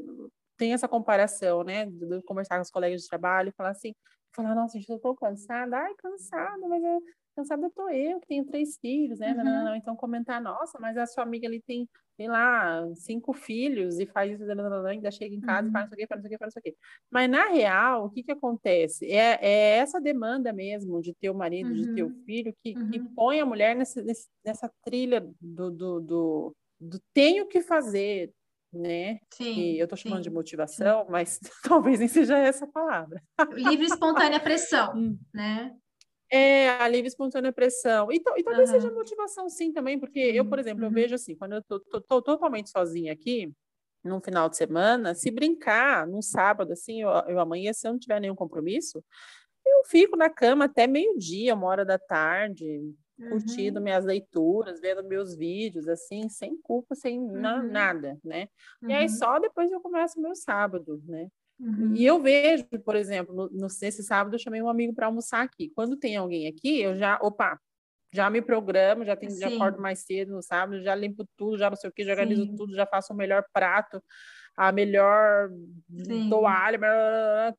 tem essa comparação, né? De, conversar com os colegas de trabalho e falar assim, falar, nossa, gente, eu tô cansada. Ai, cansada, mas eu, cansada tô eu, que tenho três filhos, né? Uhum. Não, não, não. Então, comentar, nossa, mas a sua amiga ali tem, sei lá, cinco filhos e faz isso, ainda chega em casa uhum. e faz isso aqui, faz isso aqui, faz isso aqui. Mas, na real, o que que acontece? É, é essa demanda mesmo de ter o marido, uhum. de ter o uhum. filho, que, que uhum. põe a mulher nessa, nessa trilha do, do, do, do tenho que fazer, né? Sim, que eu estou chamando sim, de motivação, mas talvez nem seja essa a palavra. Livre espontânea pressão, hum. né? É, a livre espontânea pressão. E, e talvez uhum. seja motivação, sim, também, porque eu, por exemplo, uhum. eu vejo assim, quando eu tô, totalmente sozinha aqui, num final de semana, se brincar num sábado, assim, eu, eu amanhã, se eu não tiver nenhum compromisso, eu fico na cama até meio-dia, uma hora da tarde, curtindo uhum. minhas leituras, vendo meus vídeos, assim, sem culpa, sem uhum. na, nada, né? Uhum. E aí uhum. só depois eu começo meu sábado, né? Uhum. E eu vejo, por exemplo, no, no, nesse sábado eu chamei um amigo para almoçar aqui. Quando tem alguém aqui, eu já, opa, já me programo, já, tenho, já acordo mais cedo no sábado, já limpo tudo, já não sei o que, já organizo Sim. tudo, já faço o melhor prato, a melhor Sim. toalha,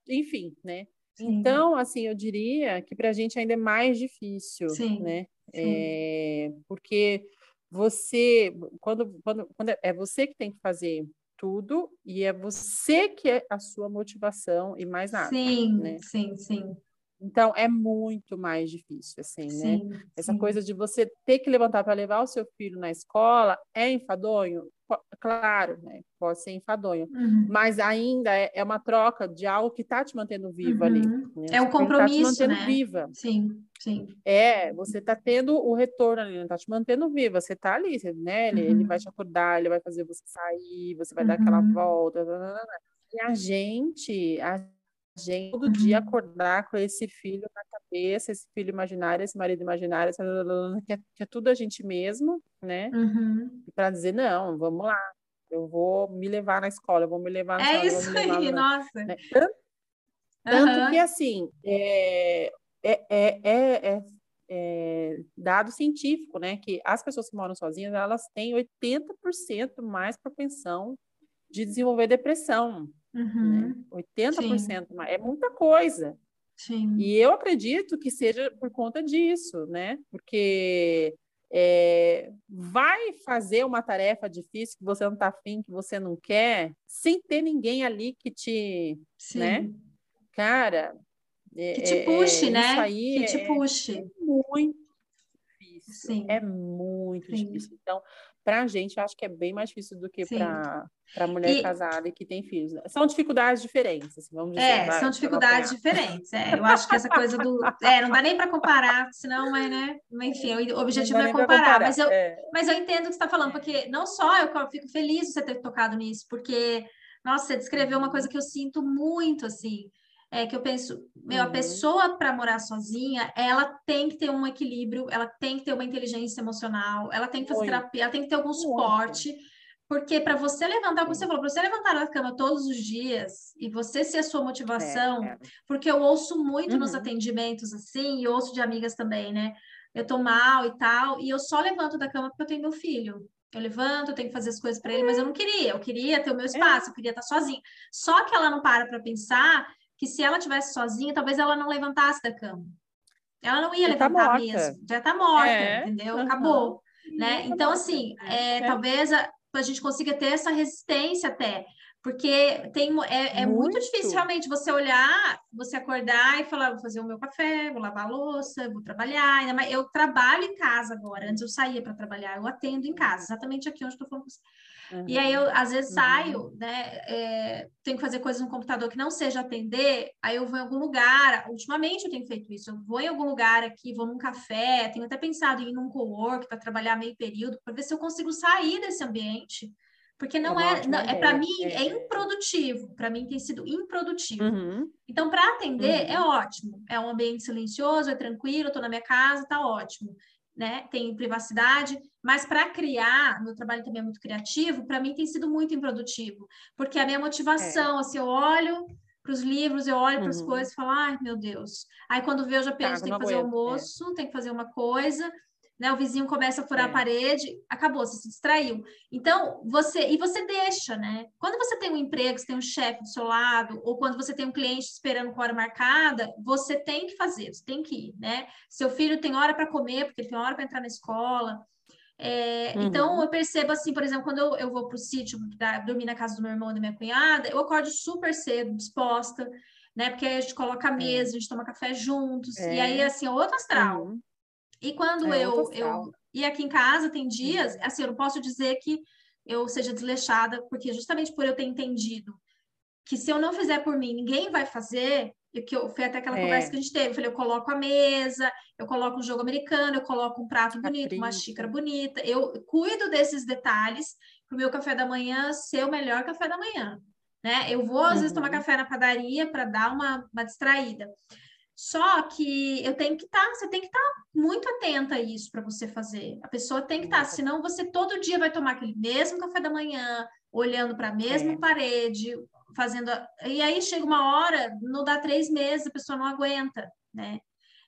enfim, né? Sim. Então, assim, eu diria que para a gente ainda é mais difícil, Sim. né? É, porque você, quando, quando, quando é, é você que tem que fazer tudo e é você que é a sua motivação e mais nada. Sim, né? sim, sim. Então é muito mais difícil, assim, né? sim, né? Essa sim. coisa de você ter que levantar para levar o seu filho na escola é enfadonho? Claro, né? Pode ser enfadonho, uhum. mas ainda é, é, uma troca de algo que está te mantendo viva uhum. ali. Né? É um compromisso, tá te mantendo né? viva. Sim, sim. É, você está tendo o retorno ali, está te mantendo viva. Você está ali, você, né? Ele, uhum. ele, vai te acordar, ele vai fazer você sair, você vai dar aquela uhum. volta. Blá, blá, blá. E a gente, a gente todo dia uhum. acordar com esse filho na cabeça, esse filho imaginário, esse marido imaginário, que é, que é tudo a gente mesmo, né? Uhum. Para dizer, não, vamos lá, eu vou me levar na escola, eu vou me levar na É isso aí, na... nossa. Né? Tanto, tanto uhum. que, assim, é, é, é, é, dado científico, né? Que as pessoas que moram sozinhas, elas têm 80% mais propensão de desenvolver depressão. Uhum. Né? 80% Sim. mais. É muita coisa. Sim. E eu acredito que seja por conta disso, né? Porque é, vai fazer uma tarefa difícil que você não está afim, que você não quer, sem ter ninguém ali que te, Sim. né? Cara, é, que te é, puxe, é, né? que te puxe. É muito difícil. Sim. É muito Sim. difícil. Então, para a gente, eu acho que é bem mais difícil do que para a mulher e... casada e que tem filhos. São dificuldades diferentes, assim, vamos dizer. É, vai, são dificuldades diferentes. É, eu acho que essa coisa do. É, não dá nem para comparar, senão, mas, né? Enfim, o objetivo é comparar. comparar. Mas, eu, é. mas eu entendo o que você está falando, porque não só eu fico feliz de você ter tocado nisso, porque, nossa, você descreveu uma coisa que eu sinto muito, assim é que eu penso, meu, uhum. a pessoa para morar sozinha, ela tem que ter um equilíbrio, ela tem que ter uma inteligência emocional, ela tem que fazer terapia, ela tem que ter algum suporte, porque para você levantar, como você falou, para você levantar da cama todos os dias e você ser a sua motivação, é, é. porque eu ouço muito uhum. nos atendimentos assim, e ouço de amigas também, né? Eu tô mal e tal, e eu só levanto da cama porque eu tenho meu filho. Eu levanto, eu tenho que fazer as coisas para ele, mas eu não queria, eu queria ter o meu é. espaço, eu queria estar sozinha. Só que ela não para para pensar que se ela tivesse sozinha, talvez ela não levantasse da cama. Ela não ia já tá levantar tá mesmo, já está morta, é. entendeu? Uhum. Acabou, né? Então, assim, é, é, talvez a, a gente consiga ter essa resistência até, porque tem, é, é muito. muito. difícil realmente você olhar, você acordar e falar, vou fazer o meu café, vou lavar a louça, vou trabalhar. Ainda mais, eu trabalho em casa agora. Antes eu saía para trabalhar, eu atendo em casa, exatamente aqui onde estou falando com você. Uhum. E aí eu às vezes uhum. saio, né? É, tenho que fazer coisas no computador que não seja atender, aí eu vou em algum lugar. Ultimamente eu tenho feito isso, eu vou em algum lugar aqui, vou num café, tenho até pensado em ir num co-work para trabalhar meio período, para ver se eu consigo sair desse ambiente. Porque não é, é, não, é para mim é, é improdutivo, para mim tem sido improdutivo. Uhum. Então, para atender uhum. é ótimo, é um ambiente silencioso, é tranquilo, estou na minha casa, tá ótimo. Né? Tem privacidade, mas para criar, meu trabalho também é muito criativo, para mim tem sido muito improdutivo, porque a minha motivação, é. assim, eu olho para os livros, eu olho para as uhum. coisas e falo, ai, meu Deus. Aí quando vejo, eu já penso, tá, tem que fazer almoço, é. tem que fazer uma coisa, né? O vizinho começa a furar é. a parede, acabou, você se distraiu. Então, você, e você deixa, né? Quando você tem um emprego, você tem um chefe do seu lado, ou quando você tem um cliente esperando com hora marcada, você tem que fazer, você tem que ir, né? Seu filho tem hora para comer, porque ele tem hora para entrar na escola. É, uhum. Então, eu percebo assim, por exemplo, quando eu, eu vou para o sítio dormir na casa do meu irmão e da minha cunhada, eu acordo super cedo, disposta, né? Porque aí a gente coloca a é. mesa, a gente toma café juntos, é. e aí, assim, é outro astral. Uhum. E quando é eu, eu. E aqui em casa tem dias, uhum. assim, eu não posso dizer que eu seja desleixada, porque justamente por eu ter entendido que se eu não fizer por mim, ninguém vai fazer, e que eu, foi até aquela é. conversa que a gente teve. Eu falei, eu coloco a mesa, eu coloco um jogo americano, eu coloco um prato bonito, uma xícara bonita. Eu cuido desses detalhes para o meu café da manhã ser o melhor café da manhã. Né? Eu vou, às uhum. vezes, tomar café na padaria para dar uma, uma distraída. Só que eu tenho que estar, tá, você tem que estar tá muito atenta a isso para você fazer. A pessoa tem que estar, tá, senão você todo dia vai tomar aquele mesmo café da manhã, olhando para a mesma é. parede, fazendo. A... E aí chega uma hora, não dá três meses, a pessoa não aguenta, né?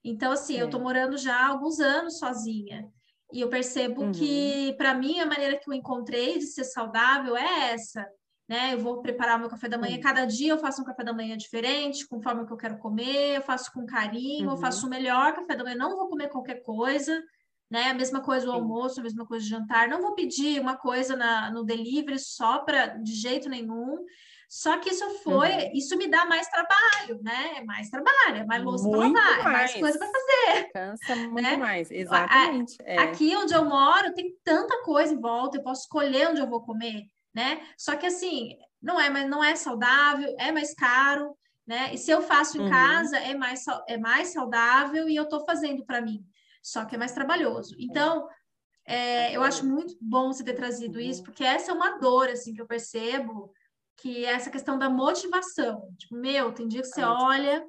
Então, assim, é. eu tô morando já há alguns anos sozinha. E eu percebo uhum. que, para mim, a maneira que eu encontrei de ser saudável é essa. Né? Eu vou preparar o meu café da manhã. Uhum. Cada dia eu faço um café da manhã diferente, conforme o que eu quero comer, eu faço com carinho, uhum. eu faço o melhor café da manhã, não vou comer qualquer coisa, né? A mesma coisa o almoço, a mesma coisa o jantar. Não vou pedir uma coisa na, no delivery só para de jeito nenhum. Só que isso foi, uhum. isso me dá mais trabalho, né? É mais trabalho, é mais louça para lavar, é mais coisa para fazer. Cansa muito né? mais, exatamente. É. Aqui onde eu moro tem tanta coisa em volta, eu posso escolher onde eu vou comer, né? Só que assim, não é, mas não é saudável, é mais caro, né? E se eu faço em uhum. casa, é mais, é mais saudável e eu estou fazendo para mim. Só que é mais trabalhoso. Então, é, eu acho muito bom você ter trazido isso, uhum. porque essa é uma dor assim que eu percebo que é essa questão da motivação. Tipo, meu, tem dia que você olha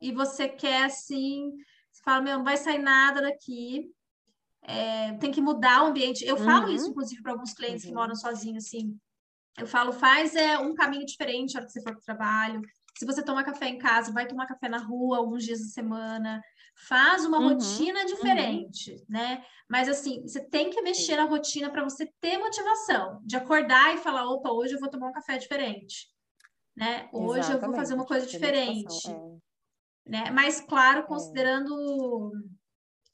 e você quer assim, você fala, meu, não vai sair nada daqui. É, tem que mudar o ambiente. Eu falo isso, uhum. inclusive, para alguns clientes uhum. que moram sozinhos, assim. Eu falo, faz é, um caminho diferente na hora que você for para o trabalho. Se você toma café em casa, vai tomar café na rua alguns dias da semana faz uma uhum, rotina uhum. diferente, né? Mas assim, você tem que mexer na rotina para você ter motivação de acordar e falar, opa, hoje eu vou tomar um café diferente, né? Hoje Exatamente. eu vou fazer uma coisa diferente, é. né? Mas claro, é. considerando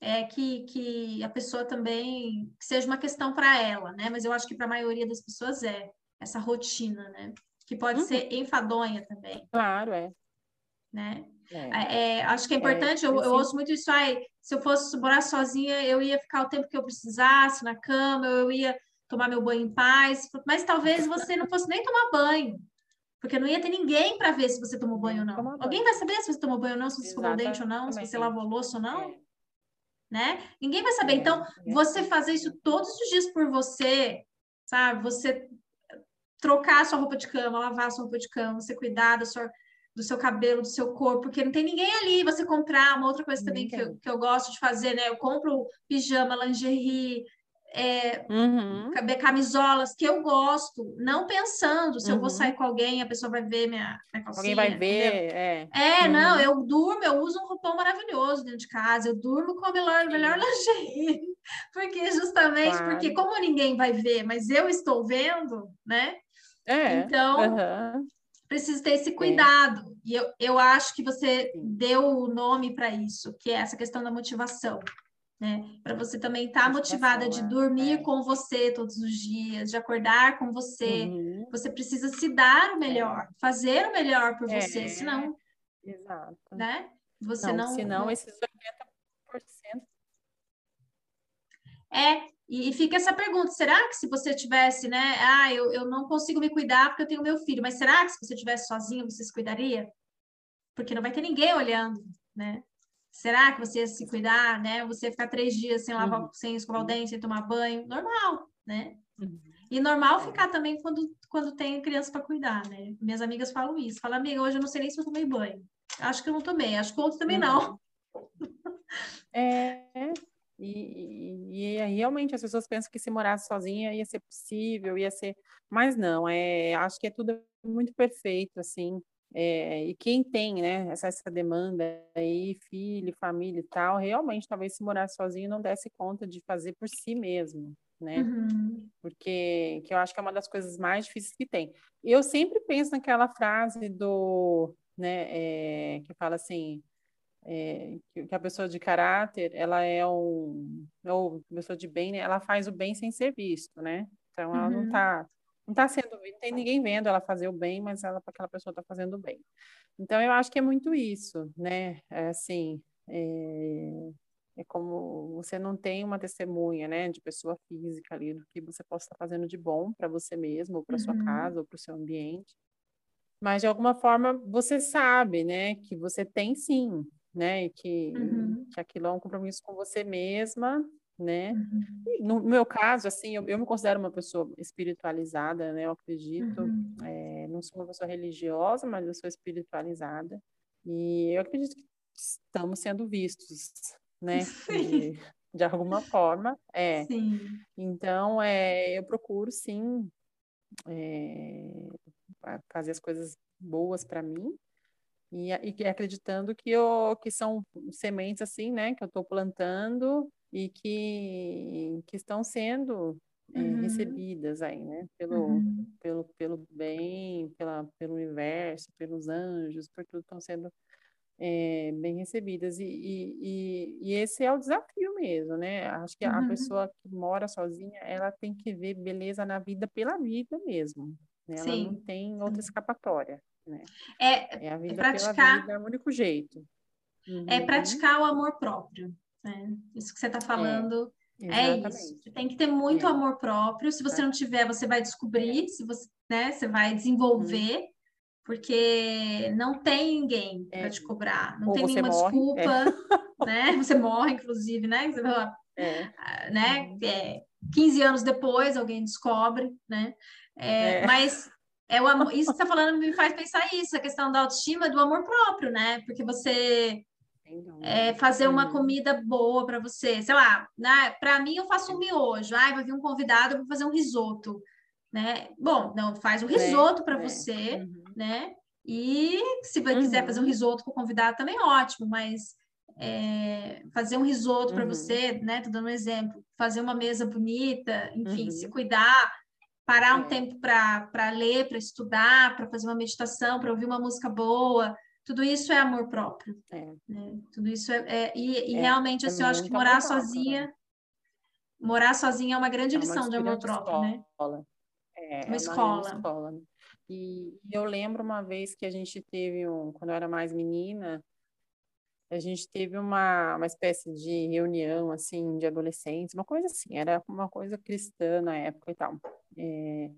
é. que, que a pessoa também que seja uma questão para ela, né? Mas eu acho que para a maioria das pessoas é essa rotina, né? Que pode uhum. ser enfadonha também. Claro, é. Né? É. É, acho que é, é importante, eu, eu, ouço muito isso aí. Se eu fosse morar sozinha, eu ia ficar o tempo que eu precisasse na cama, eu ia tomar meu banho em paz, mas talvez você não fosse nem tomar banho, porque não ia ter ninguém para ver se você tomou banho ou não. Alguém vai saber se você tomou banho ou não, se você escovou o dente ou não, se você lavou louça ou não? É. Né? Ninguém vai saber. É, então, você fazer isso todos os dias por você, sabe? Você trocar a sua roupa de cama, lavar a sua roupa de cama, você cuidar da sua do seu cabelo, do seu corpo, porque não tem ninguém ali. Você comprar uma outra coisa também que eu, que eu gosto de fazer, né? Eu compro pijama, lingerie, é, uhum. camisolas que eu gosto, não pensando se uhum. eu vou uhum. sair com alguém, a pessoa vai ver minha, minha calcinha. Alguém vai ver, é. É, uhum. não, eu durmo, eu uso um roupão maravilhoso dentro de casa, eu durmo com a melhor, melhor lingerie, porque justamente claro. porque como ninguém vai ver, mas eu estou vendo, né? É. Então, precisa ter esse é. cuidado. É. E eu, eu acho que você deu o nome para isso, que é essa questão da motivação. Né? Para você também estar tá motivada de dormir é. com você todos os dias, de acordar com você. Uhum. Você precisa se dar o melhor, é. fazer o melhor por é. você, senão. Exato. Né? Você não. não senão, não... esses 80%. É, e, fica essa pergunta: será que se você tivesse, né? Ah, eu, eu não consigo me cuidar porque eu tenho meu filho, mas será que se você tivesse sozinho você se cuidaria? Porque não vai ter ninguém olhando, né? Será que você ia se cuidar, né? Você ficar três dias sem lavar, uhum. sem escovar o dente, sem tomar banho, normal, né? Uhum. E normal ficar também quando, quando tem criança para cuidar, né? Minhas amigas falam isso. Falam, amiga, hoje eu não sei nem se eu tomei banho. Acho que eu não tomei, acho que outros também uhum. não. É, E, e, e, realmente as pessoas pensam que se morasse sozinha ia ser possível, ia ser, mas não, é, acho que é tudo muito perfeito, assim, é, e quem tem, né, essa, essa demanda aí, filho, família e tal, realmente talvez se morasse sozinho não desse conta de fazer por si mesmo, né? Uhum. Porque que eu acho que é uma das coisas mais difíceis que tem. Eu sempre penso naquela frase do, né, é, que fala assim, é, que, a pessoa de caráter, ela é um, ou pessoa de bem, né, ela faz o bem sem ser visto, né? Então ela uhum. não está não está sendo, não tem ninguém vendo ela fazer o bem, mas ela aquela pessoa está fazendo o bem. Então eu acho que é muito isso, né? É assim, é, é como você não tem uma testemunha, né, de pessoa física ali do que você possa estar fazendo de bom para você mesmo, ou para uhum. sua casa, ou para o seu ambiente. Mas de alguma forma você sabe, né, que você tem sim, né, e que, uhum. que aquilo é um compromisso com você mesma né? Uhum. No meu caso, assim, eu, eu, me considero uma pessoa espiritualizada, né? Eu acredito, uhum. é, não sou uma pessoa religiosa, mas eu sou espiritualizada e eu acredito que estamos sendo vistos, né? De, de, alguma forma, é. Sim. Então, é, eu procuro, sim, é, fazer as coisas boas para mim, e, e, acreditando que, eu, que são sementes assim, né, que eu estou plantando e que, que estão sendo é, uhum. recebidas aí, né? Pelo, uhum. pelo, pelo bem, pela, pelo universo, pelos anjos, por tudo estão sendo é, bem recebidas. E, e, e, esse é o desafio mesmo, né? Acho que uhum. a pessoa que mora sozinha, ela tem que ver beleza na vida pela vida mesmo. Né? Ela Sim. não tem outra escapatória. Né? É, é a vida é praticar... pela vida, é o único jeito. É praticar o amor próprio. Né? Isso que você está falando é, é, isso. Tem que ter muito é. amor próprio. Se você é. não tiver, você vai descobrir, se você, né, você vai desenvolver, hum. porque não tem ninguém para é. te cobrar, não Ou tem nenhuma morre. desculpa, é. né? Você morre, inclusive, né? Você vai ah, né? Uhum. É, 15 anos depois alguém descobre, né? Mas é o amor, isso que você está falando me faz pensar isso, a questão da autoestima, do amor próprio, né? Porque você é, fazer uma uhum. comida boa para você. Sei lá, né? Para mim, eu faço um miojo. Ai, vai vir um convidado, eu vou fazer um risoto. Né? Bom, não, faz o um é, risoto é, para é. você, uhum. né? E se você uhum. quiser fazer um uhum. risoto com o convidado também ótimo, mas é, fazer um risoto para uhum. você, né? Tô dando um exemplo, fazer uma mesa bonita, enfim, se cuidar, parar um é. tempo para ler, para estudar, para fazer uma meditação, para ouvir uma música boa, tudo isso é amor próprio. É. Né? Tudo isso é. é e, e é, realmente, assim, eu acho que morar sozinha. Próprio. Morar sozinha é uma grande é uma lição de amor próprio, né? escola. né? É, uma, escola. Uma escola. Né? E, e eu lembro uma vez que a gente teve um, quando eu era mais menina, a gente teve uma, uma espécie de reunião, assim, de adolescentes, uma coisa assim, era uma coisa cristã na época e tal. É,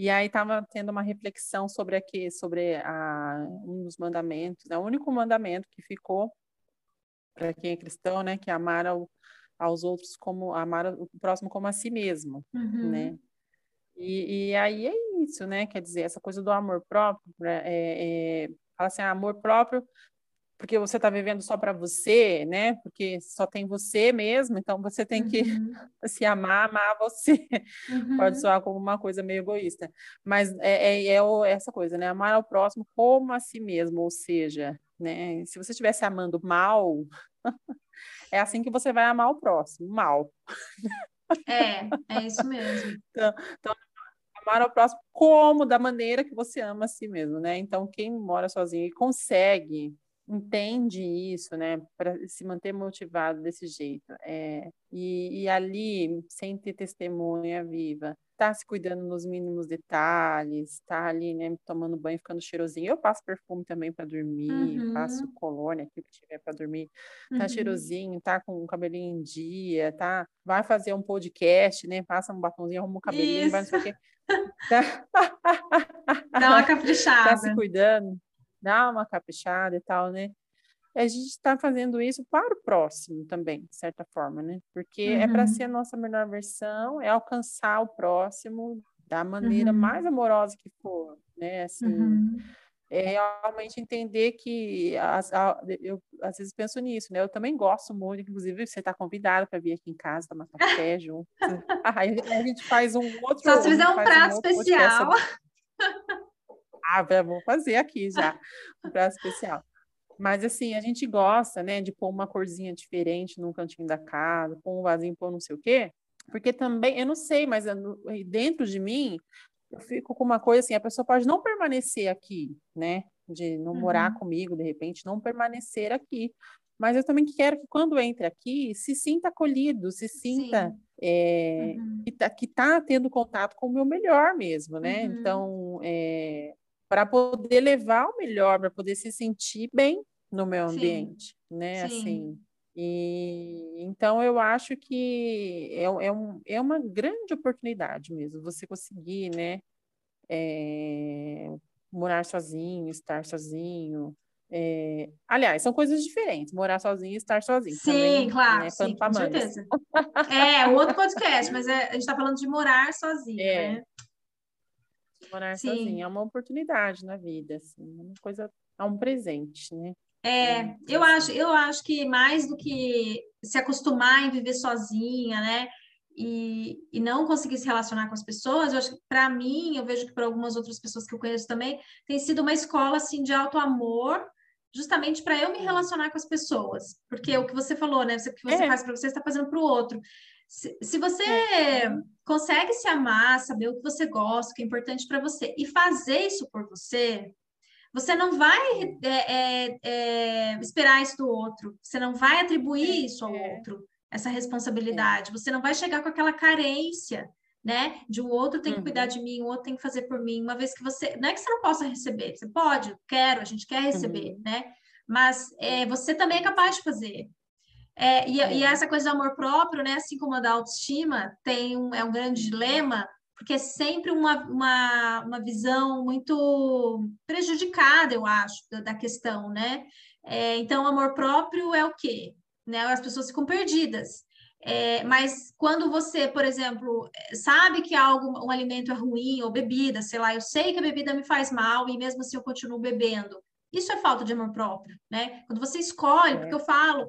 e aí estava tendo uma reflexão sobre aqui, sobre a, um dos mandamentos, né? o único mandamento que ficou para quem é cristão, né, que é amar ao, aos outros como amar o próximo como a si mesmo, uhum. né? E, e, aí é isso, né? Quer dizer, essa coisa do amor próprio, né? é, é, fala assim, amor próprio porque você está vivendo só para você, né? Porque só tem você mesmo, então você tem que uhum. se amar, amar você. Uhum. Pode soar como uma coisa meio egoísta, mas é, é, é, essa coisa, né? Amar ao próximo como a si mesmo, ou seja, né? Se você estivesse amando mal, é assim que você vai amar o próximo, mal. É, é isso mesmo. Então, então amar ao próximo como da maneira que você ama a si mesmo, né? Então, quem mora sozinho e consegue entende isso, né, para se manter motivado desse jeito. É, e, e, ali, sem ter testemunha viva, tá se cuidando nos mínimos detalhes, tá ali, né, tomando banho, ficando cheirosinho. Eu passo perfume também para dormir, uhum. passo colônia aqui que tiver para dormir. Tá uhum. cheirosinho, tá com o cabelinho em dia, tá, vai fazer um podcast, né, passa um batomzinho, arruma o cabelinho, isso. vai não sei o quê. Tá... Dá uma caprichada. tá se cuidando dar uma caprichada e tal, né? a gente está fazendo isso para o próximo também, de certa forma, né? Porque uhum. é para ser a nossa melhor versão, é alcançar o próximo da maneira uhum. mais amorosa que for, né? Assim, uhum. é realmente entender que as, a, eu às vezes penso nisso, né? Eu também gosto muito, inclusive você está convidado para vir aqui em casa tomar café junto. Aí a gente faz um outro. Só se fizer um prato um especial. Ah, vou fazer aqui já um prato especial. Mas assim, a gente gosta, né, de pôr uma corzinha diferente num cantinho da casa, pôr um vasinho, pôr não sei o quê. Porque também, eu não sei, mas dentro de mim, eu fico com uma coisa assim, a pessoa pode não permanecer aqui, né? De não uhum. morar comigo, de repente, não permanecer aqui. Mas eu também quero que quando entre aqui, se sinta acolhido, se sinta é, uhum. que, está tá tendo contato com o meu melhor mesmo, né? Uhum. Então, é, para poder levar o melhor, para poder se sentir bem no meu ambiente, Sim. né? Sim. Assim, e então eu acho que é, é, um, é uma grande oportunidade mesmo, você conseguir, né, é, morar sozinho, estar sozinho. É, aliás, são coisas diferentes, morar sozinho e estar sozinho. Sim, também, claro, né, sim, com certeza. É, outro podcast, mas é, a gente está falando de morar sozinho, é. né? Morar sim. sozinho é uma oportunidade na vida, assim, é uma coisa, é um presente, né? É, eu acho, eu acho que mais do que se acostumar em viver sozinha, né? E, e não conseguir se relacionar com as pessoas, eu acho que para mim, eu vejo que para algumas outras pessoas que eu conheço também, tem sido uma escola assim de alto amor, justamente para eu me relacionar com as pessoas. Porque o que você falou, né? O que você é. faz para você, está fazendo para o outro. Se, se você é. consegue se amar, saber o que você gosta, o que é importante para você, e fazer isso por você, você não vai é, é, é, esperar isso do outro, você não vai atribuir isso ao é. outro, essa responsabilidade. Você não vai chegar com aquela carência, né? De o um outro tem que cuidar uhum. de mim, o outro tem que fazer por mim. Uma vez que você. Não é que você não possa receber, você pode, quero, a gente quer receber, uhum. né? Mas é, você também é capaz de fazer. É, e, e, essa coisa do amor próprio, né? Assim como a da autoestima, tem um, é um grande dilema porque é sempre uma, uma, uma visão muito prejudicada, eu acho, da, da questão, né? É, então, amor próprio é o quê? Né? As pessoas ficam perdidas. É, mas quando você, por exemplo, sabe que algo, um alimento é ruim, ou bebida, sei lá, eu sei que a bebida me faz mal e mesmo assim eu continuo bebendo. Isso é falta de amor próprio, né? Quando você escolhe, porque eu falo,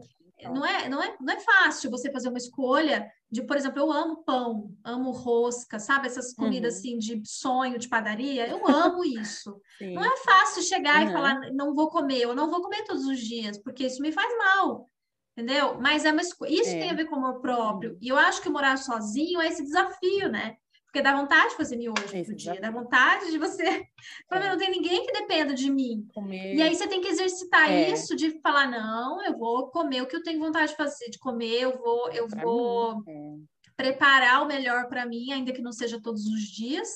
não é, não, é, não é fácil você fazer uma escolha de, por exemplo, eu amo pão, amo rosca, sabe? Essas comidas uhum. assim de sonho de padaria, eu amo isso. Não é fácil chegar uhum. e falar, não vou comer, eu não vou comer todos os dias, porque isso me faz mal. Entendeu? Mas é uma isso é. tem a ver com amor próprio. Uhum. E eu acho que morar sozinho é esse desafio, né? Porque dá vontade de fazer miojo todo dia, dá vontade de você. É. Não tem ninguém que dependa de mim. Comer. E aí você tem que exercitar é. isso de falar: não, eu vou comer o que eu tenho vontade de fazer, de comer, eu vou, eu pra vou é. preparar o melhor para mim, ainda que não seja todos os dias.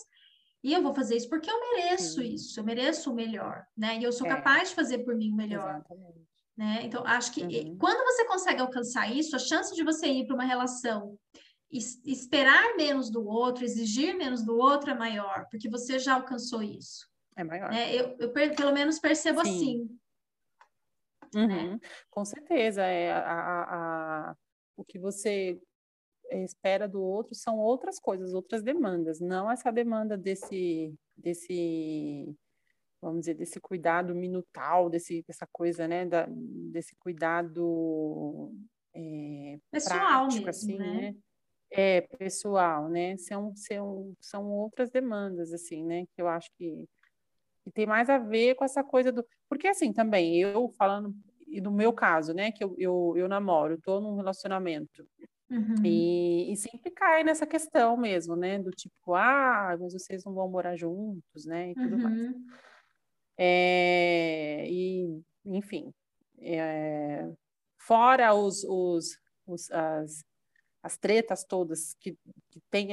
E eu vou fazer isso porque eu mereço Sim. isso, eu mereço o melhor, né? E eu sou é. capaz de fazer por mim o melhor. Exatamente. Né? Então, acho que uhum. quando você consegue alcançar isso, a chance de você ir para uma relação esperar menos do outro, exigir menos do outro é maior, porque você já alcançou isso. É maior. É, eu, eu, pelo menos percebo Sim. assim. Uhum. Né? Com certeza. É, a, a, a, o que você espera do outro são outras coisas, outras demandas, não essa demanda desse, desse vamos dizer, desse cuidado minutal, desse, dessa coisa, né, da, desse cuidado é, pessoal prático, mesmo, assim, né? né? É, pessoal, né? São, são, são outras demandas, assim, né? Que eu acho que, que tem mais a ver com essa coisa do. Porque, assim, também, eu falando, e no meu caso, né? Que eu, eu, eu namoro, estou num relacionamento. Uhum. E, e sempre cai nessa questão mesmo, né? Do tipo, ah, mas vocês não vão morar juntos, né? E tudo uhum. mais. É, e, enfim, é, fora os, os, os, as, as tretas todas que, que tem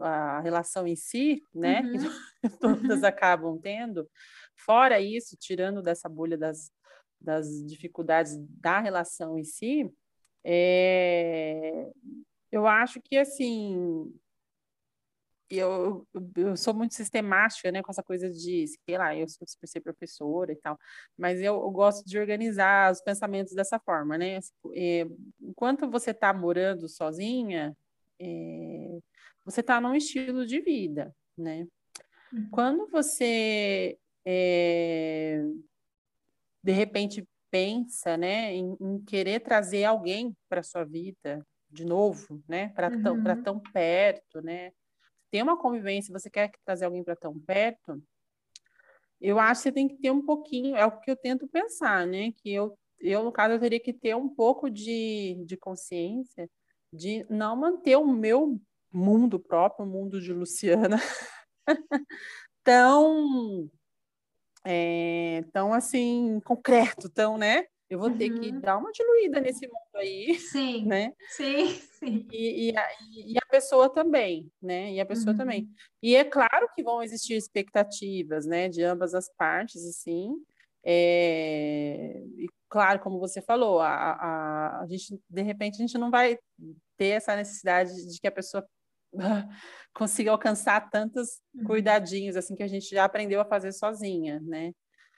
a relação em si, né, uhum. que todas acabam tendo, fora isso, tirando dessa bolha das, das dificuldades da relação em si, é, eu acho que, assim, eu, eu sou muito sistemática, né, com essa coisa de, sei lá, eu sou ser professora e tal, mas eu, eu, gosto de organizar os pensamentos dessa forma, né? Enquanto você está morando sozinha, é, você está num estilo de vida, né? Uhum. Quando você é, de repente pensa, né, em, em querer trazer alguém para sua vida de novo, né, para uhum. tão para tão perto, né? Tem uma convivência, você quer trazer alguém para tão perto, eu acho que você tem que ter um pouquinho, é o que eu tento pensar, né? Que eu, eu no caso, eu teria que ter um pouco de, de consciência de não manter o meu mundo próprio, o mundo de Luciana, tão, é, tão assim, concreto, tão, né? Eu vou uhum. ter que uhum. dar uma diluída nesse mundo aí, sim, né? Sim, sim. E, e, a, e a pessoa também, né? E a pessoa uhum. também. E é claro que vão existir expectativas, né? De ambas as partes, assim. É... E claro, como você falou, a, a, a gente, de repente, a gente não vai ter essa necessidade de que a pessoa consiga alcançar tantos uhum. cuidadinhos assim que a gente já aprendeu a fazer sozinha, né?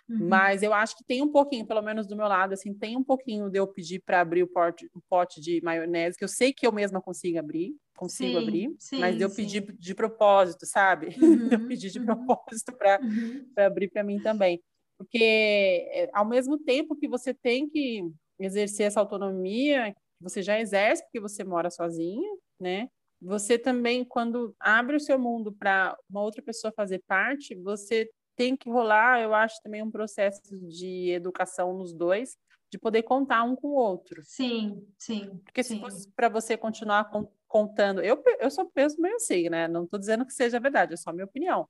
Uhum. Mas eu acho que tem um pouquinho, pelo menos do meu lado, assim, tem um pouquinho de eu pedir para abrir o pote, o pote de maionese, que eu sei que eu mesma consigo abrir, consigo sim, abrir, sim, mas eu pedir de propósito, sabe? Uhum, eu pedi de propósito para uhum. abrir para mim também. Porque é, ao mesmo tempo que você tem que exercer essa autonomia, você já exerce porque você mora sozinha, né? Você também, quando abre o seu mundo para uma outra pessoa fazer parte, você tem que rolar, eu acho, também um processo de educação nos dois, de poder contar um com o outro. Sim, sim. Porque sim. se fosse para você continuar contando, eu, eu só penso meio assim, né? Não estou dizendo que seja verdade, é só minha opinião.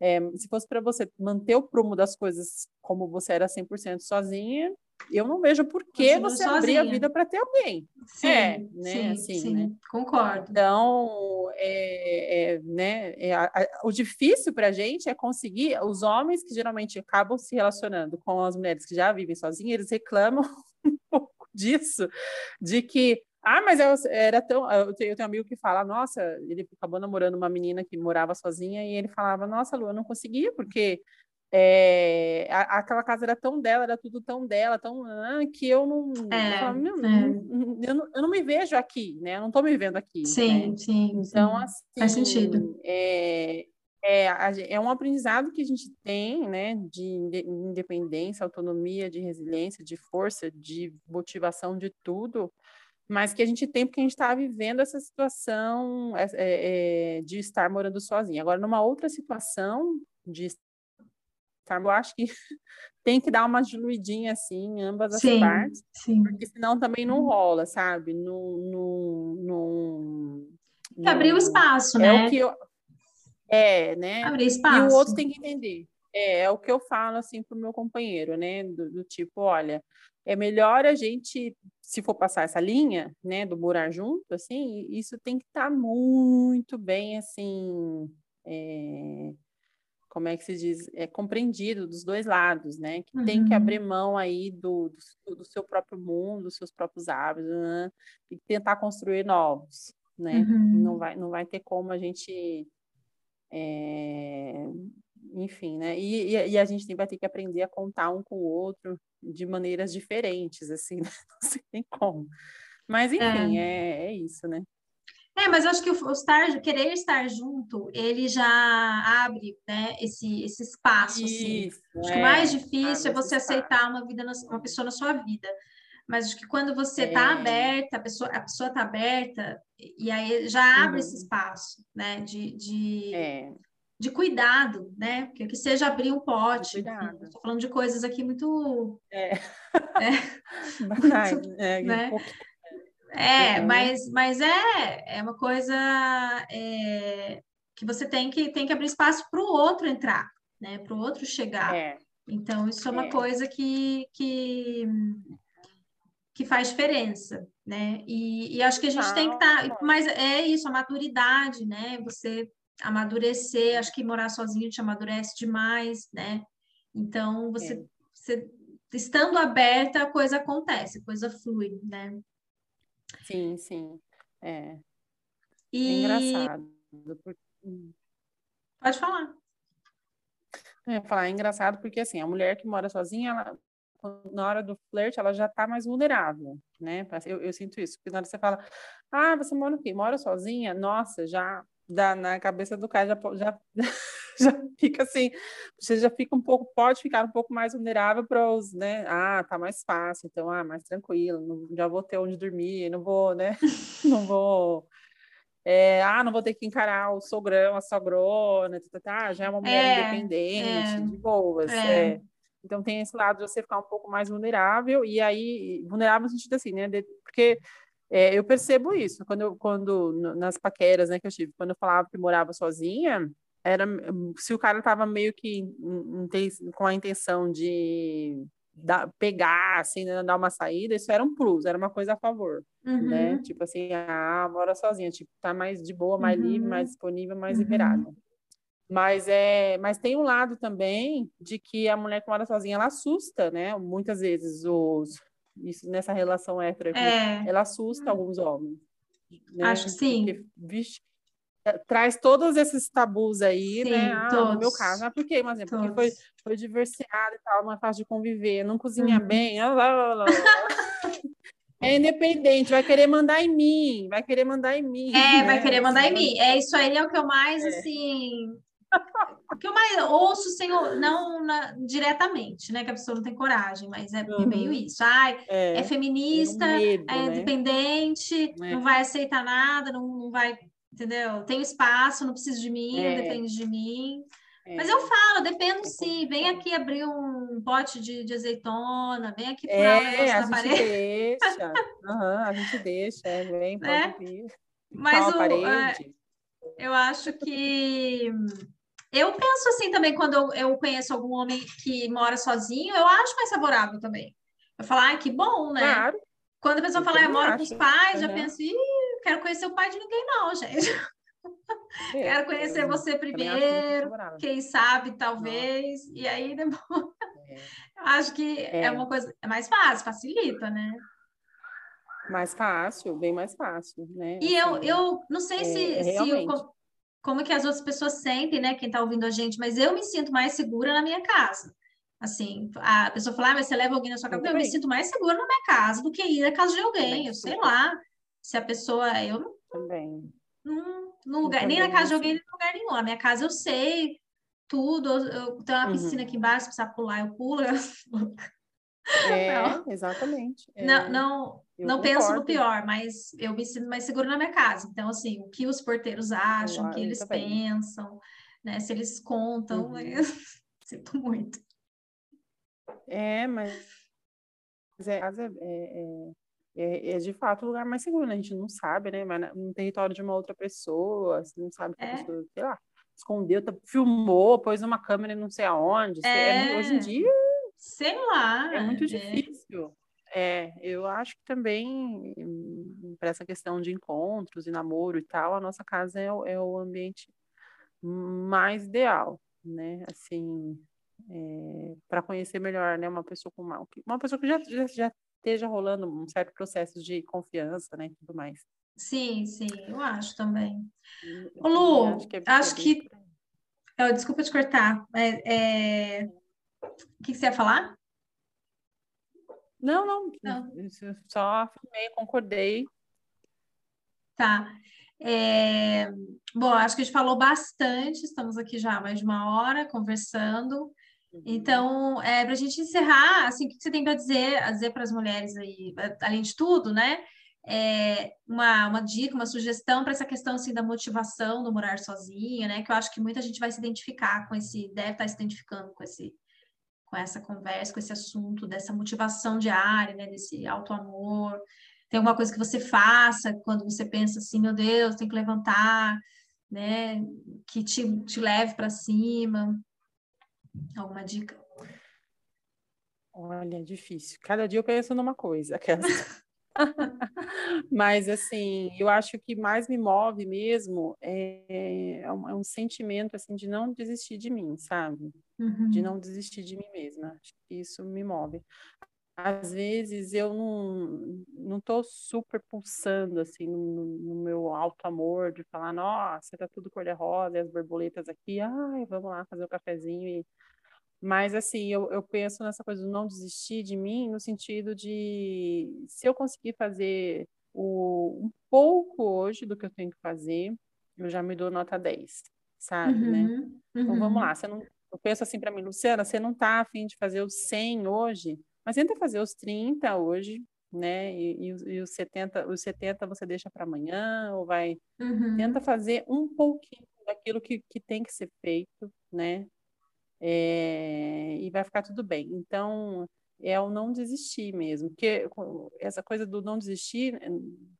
É, se fosse para você manter o prumo das coisas como você era 100% sozinha, eu não vejo por que você sozinha. abrir a vida para ter alguém. Sim, é, né? Sim, assim, sim. Né? concordo. Então, é, é né? É, a, a, o difícil para a gente é conseguir os homens que geralmente acabam se relacionando com as mulheres que já vivem sozinhas, eles reclamam um pouco disso, de que ah, mas eu, era tão. Eu tenho, eu tenho um amigo que fala, nossa, ele acabou namorando uma menina que morava sozinha e ele falava, nossa, Lu, eu não conseguia, porque é, a, aquela casa era tão dela, era tudo tão dela, tão ah, que eu não, é, eu, falava, é. eu, não, eu não me vejo aqui, né? Eu não estou me vendo aqui. Sim, né? sim. Então, sim. assim, faz sentido. É, é, é um aprendizado que a gente tem, né? De independência, autonomia, de resiliência, de força, de motivação, de tudo mas que a gente tem porque a gente está vivendo essa situação é, é, de estar morando sozinho. Agora, numa outra situação de eu acho que tem que dar uma diluidinha assim em ambas as sim, partes, sim. porque senão também não rola, sabe? No, no, abrir o espaço, é né? O que eu, é, né? Abrir espaço. E o outro tem que entender. É, é o que eu falo assim pro meu companheiro, né? Do, do, tipo, olha, é melhor a gente, se for passar essa linha, né, do morar junto, assim, isso tem que estar tá muito bem, assim, é, como é que se diz, é compreendido dos dois lados, né? Que uhum. tem que abrir uhum. mão aí do, do, do, seu próprio mundo, dos seus próprios hábitos, né? e tentar construir novos, né? Uhum. Não vai, não vai ter como a gente, é, enfim, né? E, e, e, a gente vai ter que aprender a contar um com o outro de maneiras diferentes, assim, né? não sei nem como. Mas enfim, é, é, é isso, né? É, mas eu acho que o, estar, querer estar junto, ele já abre, né, esse, esse espaço, assim. Isso. Acho é, que o mais difícil é você aceitar uma vida, na, uma pessoa na sua vida. Mas acho que quando você está é. aberta, a pessoa a pessoa está aberta, e aí já abre uhum. esse espaço, né, de, de, é. De cuidado, né, porque que seja abrir um pote. Estou falando de coisas aqui muito... É. é muito, é, né? É, mas, mas é, é uma coisa é, que você tem que, tem que abrir espaço para o outro entrar, né? Para o outro chegar. É. Então, isso é uma é. coisa que, que, que faz diferença, né? E, e acho que a gente tem que estar. Tá, mas é isso, a maturidade, né? Você amadurecer, acho que morar sozinho te amadurece demais, né? Então, você, é. você estando aberta, a coisa acontece, a coisa flui, né? Sim, sim. É. e... É engraçado. Porque... Pode falar. Eu ia falar, é engraçado porque assim, a mulher que mora sozinha, ela, na hora do flerte, ela já está mais vulnerável, né? Eu, eu, sinto isso, porque na hora você fala, ah, você mora o quê? Mora sozinha? Nossa, já dá na cabeça do cara, já, já, já fica assim, você já fica um pouco, pode ficar um pouco mais vulnerável para os, né? Ah, tá mais fácil, então, ah, mais tranquilo, não, já vou ter onde dormir, não vou, né? não vou. É, ah, não vou ter que encarar o sogrão, a sogrona, tá, tá, tá já é uma mulher é, independente, é, de boas. É. é. Então tem esse lado de você ficar um pouco mais vulnerável, e aí, vulnerável no sentido assim, né? De, porque é, eu percebo isso quando, eu, quando nas paqueras, né, que eu tive, quando eu falava que morava sozinha, era se o cara tava meio que com a intenção de dar, pegar, assim, né, dar uma saída, isso era um plus, era uma coisa a favor, né? uhum. né? Tipo assim, ah, mora sozinha, tipo, tá mais de boa, mais uhum. livre, mais disponível, mais uhum. liberada. Mas é, mas tem um lado também de que a mulher que mora sozinha ela assusta, né? Muitas vezes os isso nessa relação hétero, é. ela assusta alguns homens. Né? Acho que sim. Porque, vixe, é, traz todos esses tabus aí, sim, né? Ah, no meu caso, ah, por quê? Mas é porque foi, foi divorciada e tal, não é fácil de conviver, não cozinha uhum. bem, lá, lá, lá, É independente, vai querer mandar em mim, vai querer mandar em mim. É, né? vai querer mandar em mim. É isso aí é o que eu mais é. assim o que eu mais ouço sem não na, diretamente, né? Que a pessoa não tem coragem, mas é, uhum. meio isso. Ai, é, é feminista, é, um medo, é né? independente, é. não vai aceitar nada, não, não vai, entendeu? Tem espaço, não precisa de mim, é. depende de mim. É. Mas eu falo, dependo sim. Vem aqui abrir um pote de, de azeitona, vem aqui furar é, a gente parede. Deixa. Uhum, a gente deixa, vem, pode né? vir. Mas o, eu acho que eu penso assim também, quando eu, eu conheço algum homem que mora sozinho, eu acho mais favorável também. Eu falo, ah, que bom, né? Claro. Quando a pessoa eu fala, ah, eu moro com os pais, uhum. já penso, ih, quero conhecer o pai de ninguém, não, gente. É, quero conhecer eu, você primeiro, quem sabe, talvez, e aí depois. É. acho que é. é. uma coisa é mais fácil, facilita, né? Mais fácil, bem mais fácil, né? E assim, eu, eu não sei se, é, se eu, como que as outras pessoas sentem, né? Quem está ouvindo a gente, mas eu me sinto mais segura na minha casa. Assim, a pessoa fala, ah, mas você leva alguém na sua casa. Eu, eu me sinto mais segura na minha casa do que ir na casa de alguém. Eu sei lá. Se a pessoa. Eu não. Também. Lugar, nem na casa de alguém, nem em lugar nenhum. Na minha casa eu sei tudo. Eu, eu tenho uma uhum. piscina aqui embaixo, se precisar pular, eu pulo. É, não. exatamente. É. Não, não, não penso no pior, mas eu me sinto mais seguro na minha casa. Então, assim, o que os porteiros acham, o que eles pensam, né? Se eles contam, uhum. eu sinto muito. É, mas é, é, é, é, é, de fato o lugar mais seguro, né? A gente não sabe, né? Mas no território de uma outra pessoa, você não sabe que a é. pessoa, sei lá, escondeu, tá, filmou, pôs uma câmera não sei aonde. É. hoje em dia. Sei lá. É muito difícil. É, eu acho que também, para essa questão de encontros e namoro e tal, a nossa casa é, o, é o ambiente mais ideal, né? Assim, é, para conhecer melhor, né? Uma pessoa com uma, uma pessoa que já, já, já esteja rolando um certo processo de confiança, né? Tudo mais. Sim, sim, eu acho também. Ô, Lu, acho que, é acho que... Eu, desculpa te cortar. É, é... O que, que você ia falar? Não, não, não. só afirmei, concordei. Tá. É... Bom, acho que a gente falou bastante, estamos aqui já há mais de uma hora conversando. Uhum. Então, é, para a gente encerrar, assim, o que você tem para dizer, dizer para as mulheres aí, além de tudo, né? É, uma, uma dica, uma sugestão para essa questão assim, da motivação do morar sozinha, né? Que eu acho que muita gente vai se identificar com esse, deve estar se identificando com esse, com essa conversa, com esse assunto, dessa motivação diária, né, desse auto-amor. Tem alguma coisa que você faça quando você pensa assim, meu Deus, tem que levantar, né, que te, te leve para cima? Alguma dica? Olha, difícil. Cada dia eu penso numa coisa. Aquelas... Mas, assim, eu acho que mais me move mesmo é, é, um, é um sentimento, assim, de não desistir de mim, sabe? Uhum. De não desistir de mim mesma. Acho que isso me move. Às vezes eu não, não tô super pulsando, assim, no, no meu alto amor, de falar, nossa, tá tudo cor-de-rosa, e as borboletas aqui, ai, vamos lá fazer o um cafezinho e mas, assim, eu, eu penso nessa coisa do não desistir de mim, no sentido de se eu conseguir fazer o, um pouco hoje do que eu tenho que fazer, eu já me dou nota 10, sabe, né? uhum, né? Então vamos lá, você não, eu penso assim para mim, Luciana, você não está afim de fazer os 100 hoje, mas tenta fazer os 30 hoje, né? E, e, e os 70, os 70 você deixa para amanhã, ou vai. Uhum. Tenta fazer um pouquinho daquilo que, que tem que ser feito, né? É, e vai ficar tudo bem. Então, é o não desistir mesmo, porque essa coisa do não desistir eh,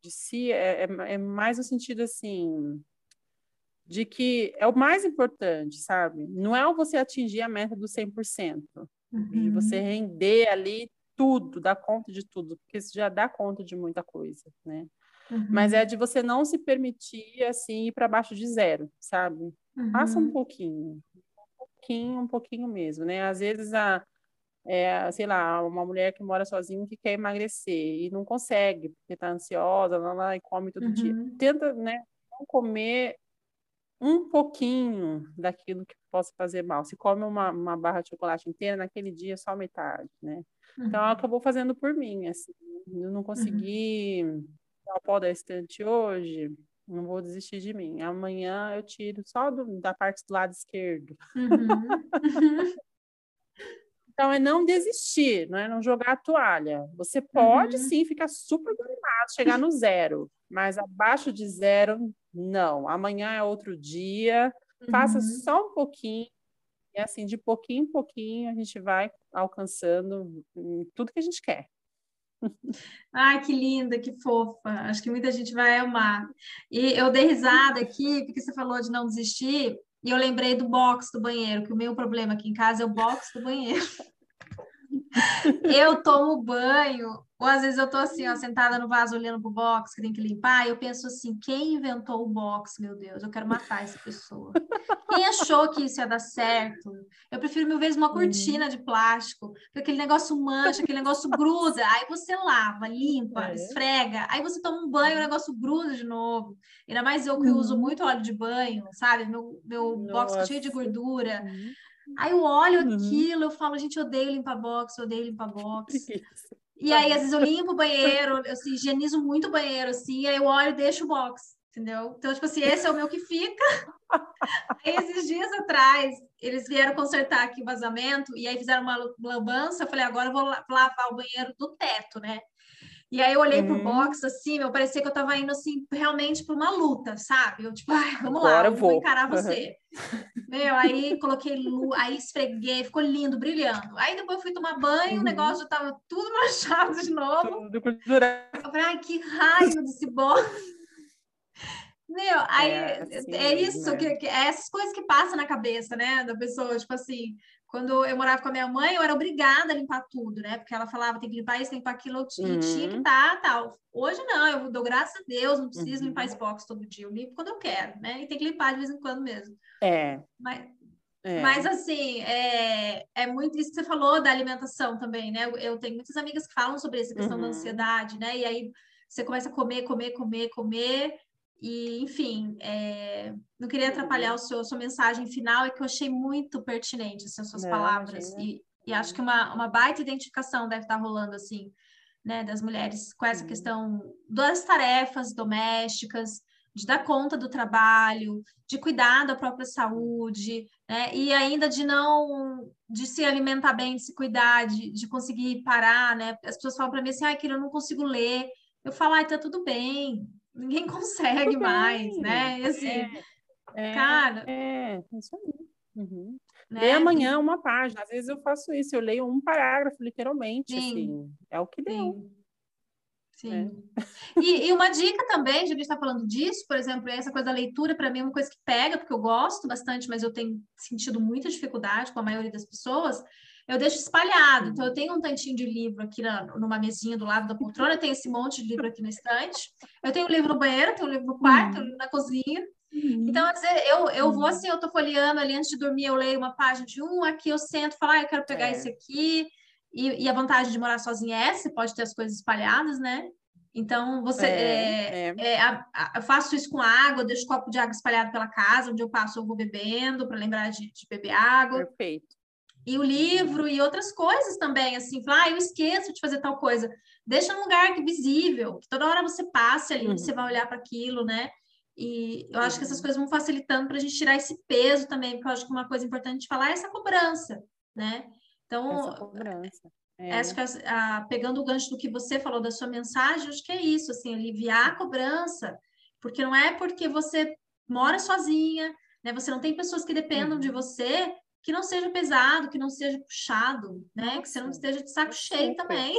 de si é, é, é mais no sentido assim de que é o mais importante, sabe? Não é você atingir a meta do 100%, uhum. de você render ali tudo, dar conta de tudo, porque isso já dá conta de muita coisa, né? Uhum. Mas é de você não se permitir, assim, ir para baixo de zero, sabe? Uhum. Passa um pouquinho, um pouquinho, um pouquinho mesmo, né? Às vezes, a, é, sei lá, uma mulher que mora sozinha que quer emagrecer e não consegue, porque está ansiosa, lá, lá, e come todo uhum. dia. Tenta, né, não comer um pouquinho daquilo que possa fazer mal. Se come uma, uma barra de chocolate inteira, naquele dia só metade, né? Então, uhum. acabou fazendo por mim, assim. Eu não consegui uhum. dar o pó da estante hoje, não vou desistir de mim. Amanhã eu tiro só do, da parte do lado esquerdo. Uhum. então, é não desistir, não é não jogar a toalha. Você pode, uhum. sim, ficar super animado, chegar no zero, mas abaixo de zero, não. Amanhã é outro dia, faça uhum. só um pouquinho, e assim, de pouquinho em pouquinho, a gente vai alcançando tudo que a gente quer. Ai, que linda, que fofa. Acho que muita gente vai amar. E eu dei risada aqui, porque você falou de não desistir, e eu lembrei do box do banheiro, que o meu problema aqui em casa é o box do banheiro. Eu tomo banho ou às vezes eu tô assim, ó, sentada no vaso olhando pro box que tem que limpar, e eu penso assim, quem inventou o box, meu Deus, eu quero matar essa pessoa. Quem achou que isso ia dar certo? Eu prefiro mil vezes uma cortina uhum. de plástico, porque aquele negócio mancha, aquele negócio gruda, aí você lava, limpa, é. esfrega, aí você toma um banho, o negócio gruda de novo. Ainda mais eu que uhum. uso muito óleo de banho, sabe? Meu, meu box tá cheio de gordura. Uhum. Aí eu olho uhum. aquilo, eu falo, gente, eu odeio limpar box, eu odeio limpar box. E aí, às vezes, eu limpo o banheiro, eu assim, higienizo muito o banheiro, assim, aí eu olho e deixo o box, entendeu? Então, tipo assim, esse é o meu que fica. Aí, esses dias atrás, eles vieram consertar aqui o vazamento, e aí fizeram uma lambança, eu falei, agora eu vou lavar o banheiro do teto, né? E aí eu olhei pro uhum. box, assim, meu, parecia que eu tava indo, assim, realmente pra uma luta, sabe? Eu, tipo, ai, vamos Agora lá, eu vou. vou encarar você. Uhum. Meu, aí coloquei luz, aí esfreguei, ficou lindo, brilhando. Aí depois eu fui tomar banho, uhum. o negócio já tava tudo manchado de novo. Tudo eu falei, ai, que raio desse box. Meu, aí é, assim, é isso, né? que, que, é essas coisas que passam na cabeça, né, da pessoa, tipo assim, quando eu morava com a minha mãe, eu era obrigada a limpar tudo, né? Porque ela falava, tem que limpar isso, tem que limpar aquilo, e uhum. tinha que tá, tal. Hoje não, eu dou graças a Deus, não preciso uhum. limpar esse box todo dia, eu limpo quando eu quero, né? E tem que limpar de vez em quando mesmo. É. Mas, é. Mas assim, é, é muito isso que você falou da alimentação também, né? Eu, eu tenho muitas amigas que falam sobre essa questão uhum. da ansiedade, né? E aí você começa a comer, comer, comer, comer, e, enfim, é, não queria atrapalhar o seu, a sua mensagem final, é que eu achei muito pertinente assim, as suas não, palavras. E, e, acho que uma, uma baita identificação deve estar rolando, assim, né, das mulheres com essa questão das tarefas domésticas, de dar conta do trabalho, de cuidar da própria saúde, né, e ainda de não, de se alimentar bem, de se cuidar, de, de conseguir parar, né, as pessoas falam para mim assim, ah, que eu não consigo ler, eu falo, ah, tá tudo bem, ninguém consegue mais, né? E assim, é, é, cara. É, isso aí. Uhum. Né? Lê amanhã uma página. Às vezes eu faço isso, eu leio um parágrafo, literalmente, Sim. assim. É o que deu. Sim. Sim. É. E, e, uma dica também, já que a gente está falando disso, por exemplo, essa coisa da leitura, para mim, é uma coisa que pega, porque eu gosto bastante, mas eu tenho sentido muita dificuldade com a maioria das pessoas eu deixo espalhado. Então, eu tenho um tantinho de livro aqui na, numa mesinha do lado da poltrona, eu tenho esse monte de livro aqui na estante. Eu tenho um livro no banheiro, tenho um livro no quarto, uhum. na cozinha. Uhum. Então, eu, eu vou uhum. assim, eu tô folheando ali antes de dormir, eu leio uma página de um, aqui eu sento, falo, ah, eu quero pegar é. esse aqui. E, e, a vantagem de morar sozinha é essa, você pode ter as coisas espalhadas, né? Então, você é, é, é. é a, a, eu faço isso com água, deixo copo de água espalhado pela casa, onde eu passo, eu vou bebendo para lembrar de, de, beber água. Perfeito e o livro e outras coisas também, assim, falar, ah, eu esqueço de fazer tal coisa. Deixa num lugar que visível, que toda hora você passe ali, uhum. você vai olhar para aquilo, né? E eu acho que essas uhum. coisas vão facilitando para a gente tirar esse peso também, porque eu acho que uma coisa importante de falar é essa cobrança, né? Então, essa cobrança. É. Acho que a, a, pegando o gancho do que você falou da sua mensagem, acho que é isso, assim, aliviar a cobrança, porque não é porque você mora sozinha, né? Você não tem pessoas que dependam uhum. de você, que não seja pesado, que não seja puxado, né? Que você não esteja de saco cheio também.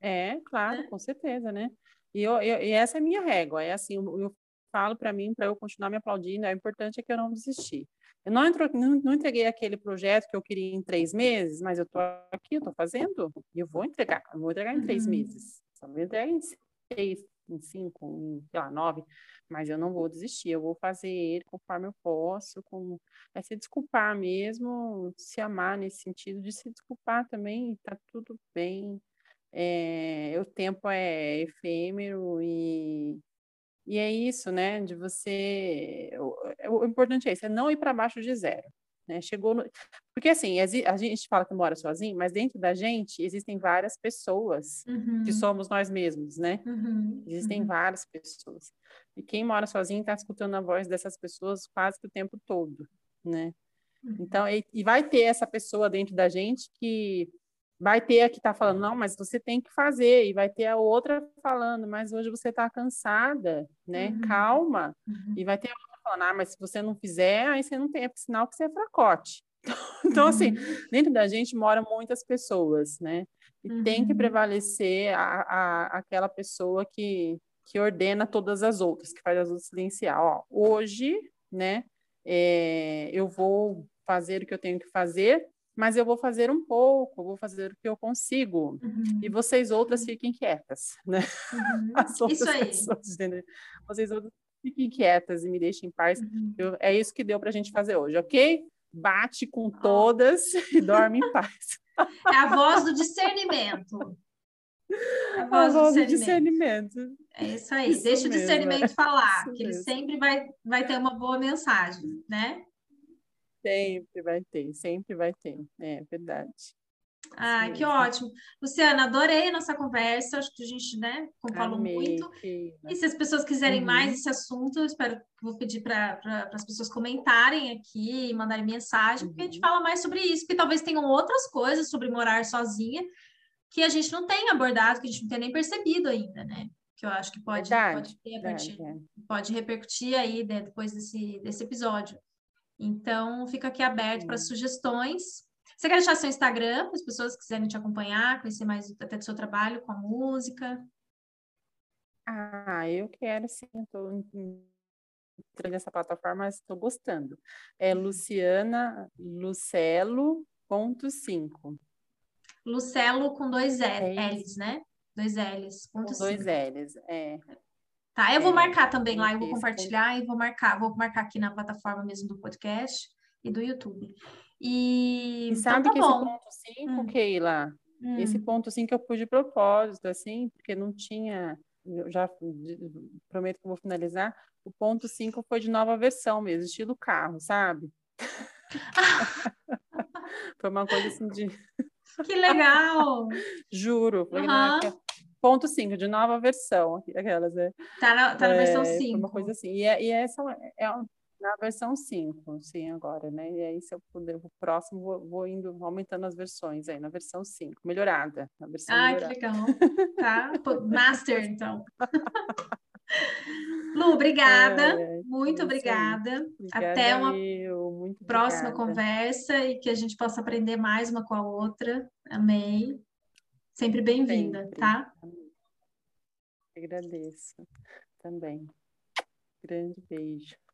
É, claro, é. com certeza, né? E, eu, eu, e essa é a minha régua, é assim, eu, eu falo para mim, para eu continuar me aplaudindo, é importante é que eu não desistir. Eu não, entro, não, não, entreguei aquele projeto que eu queria em três meses, mas eu estou aqui, eu estou fazendo, e eu vou entregar, eu vou entregar em três uhum. meses, só vou entregar em seis, em cinco, em, sei lá, nove, mas eu não vou desistir, eu vou fazer conforme eu posso, com, é se desculpar mesmo, se amar nesse sentido de se desculpar também, tá tudo bem, é, o tempo é efêmero e, e é isso, né, de você, o, o importante é isso, é não ir para baixo de zero, né? Chegou no... Porque assim, a gente fala que mora sozinho, mas dentro da gente existem várias pessoas uhum. que somos nós mesmos, né? Uhum. Existem uhum. várias pessoas. E quem mora sozinho está escutando a voz dessas pessoas quase que o tempo todo, né? Uhum. Então, e, e vai ter essa pessoa dentro da gente que vai ter a que está falando, não, mas você tem que fazer, e vai ter a outra falando, mas hoje você está cansada, né? Uhum. Calma, uhum. e vai ter a falando, ah, mas se você não fizer, aí você não tem, é sinal que você é fracote. Então, assim, uhum. dentro da gente moram muitas pessoas, né? E uhum. tem que uhum. prevalecer a, a, aquela pessoa que, que ordena todas as outras, que faz as outras silenciar. Ó, hoje, né, é, eu vou fazer o que eu tenho que fazer, mas eu vou fazer um pouco, vou fazer o que eu consigo. Uhum. E vocês outras fiquem quietas, né? Uhum. Isso aí. Pessoas? Vocês outras fiquem quietas e me deixem em paz. Uhum. Eu, é isso que deu para a gente fazer hoje, ok? Bate com todas oh. e dorme em paz. É a voz do discernimento. A voz, a voz do, discernimento. discernimento. É isso aí. Isso Deixa mesmo, o discernimento é. falar, que ele sempre vai, vai ter uma boa mensagem, né? Sempre vai ter, sempre vai ter. É verdade. Ah, que ótimo. Luciana, adorei a nossa conversa. Acho que a gente, né, falou muito. E se as pessoas quiserem uhum. mais esse assunto, eu espero vou pedir para pra, as pessoas comentarem aqui, mandarem mensagem, uhum. porque a gente uhum. fala mais sobre isso, porque talvez tenham outras coisas sobre morar sozinha que a gente não tem abordado, que a gente não tem nem percebido ainda, né? Que eu acho que pode, pode, repercutir, é. pode repercutir aí né, depois desse, desse episódio. Então, fica aqui aberto para sugestões. Você quer deixar seu Instagram para as pessoas que quiserem te acompanhar, conhecer mais até do seu trabalho com a música? Ah, eu quero sim, estou entrando nessa plataforma, mas estou gostando. É Luciana Lucelo ponto cinco. Lucelo com dois é L's, né? Dois L's. Ponto com dois L's, é. Tá, eu vou é, marcar também lá, eu vou compartilhar e vou marcar, vou marcar aqui na plataforma mesmo do podcast e do YouTube. E, e então sabe então, tá que bom. esse ponto 5, hum. Keila, hum. esse ponto 5 eu pus de propósito, assim, porque não tinha, eu já prometo que vou finalizar, o ponto 5 foi de nova versão mesmo, estilo carro, sabe? foi uma coisa assim de... Que legal! Juro. Uhum. Ponto 5, de nova versão, aquelas, né? Tá na, tá na é, versão 5. Uma coisa assim. E, é, e essa é na versão 5, sim, agora, né? E aí, se eu puder, o próximo, vou, vou, indo, aumentando as versões aí, na versão 5, melhorada. Na versão ah, melhorada. que legal. Tá, master, então. Lu, obrigada. É, muito obrigada. obrigada. Até uma eu, próxima obrigada. conversa e que a gente possa aprender mais uma com a outra. Amei. Sempre bem-vinda, tá? Agradeço também. Grande beijo.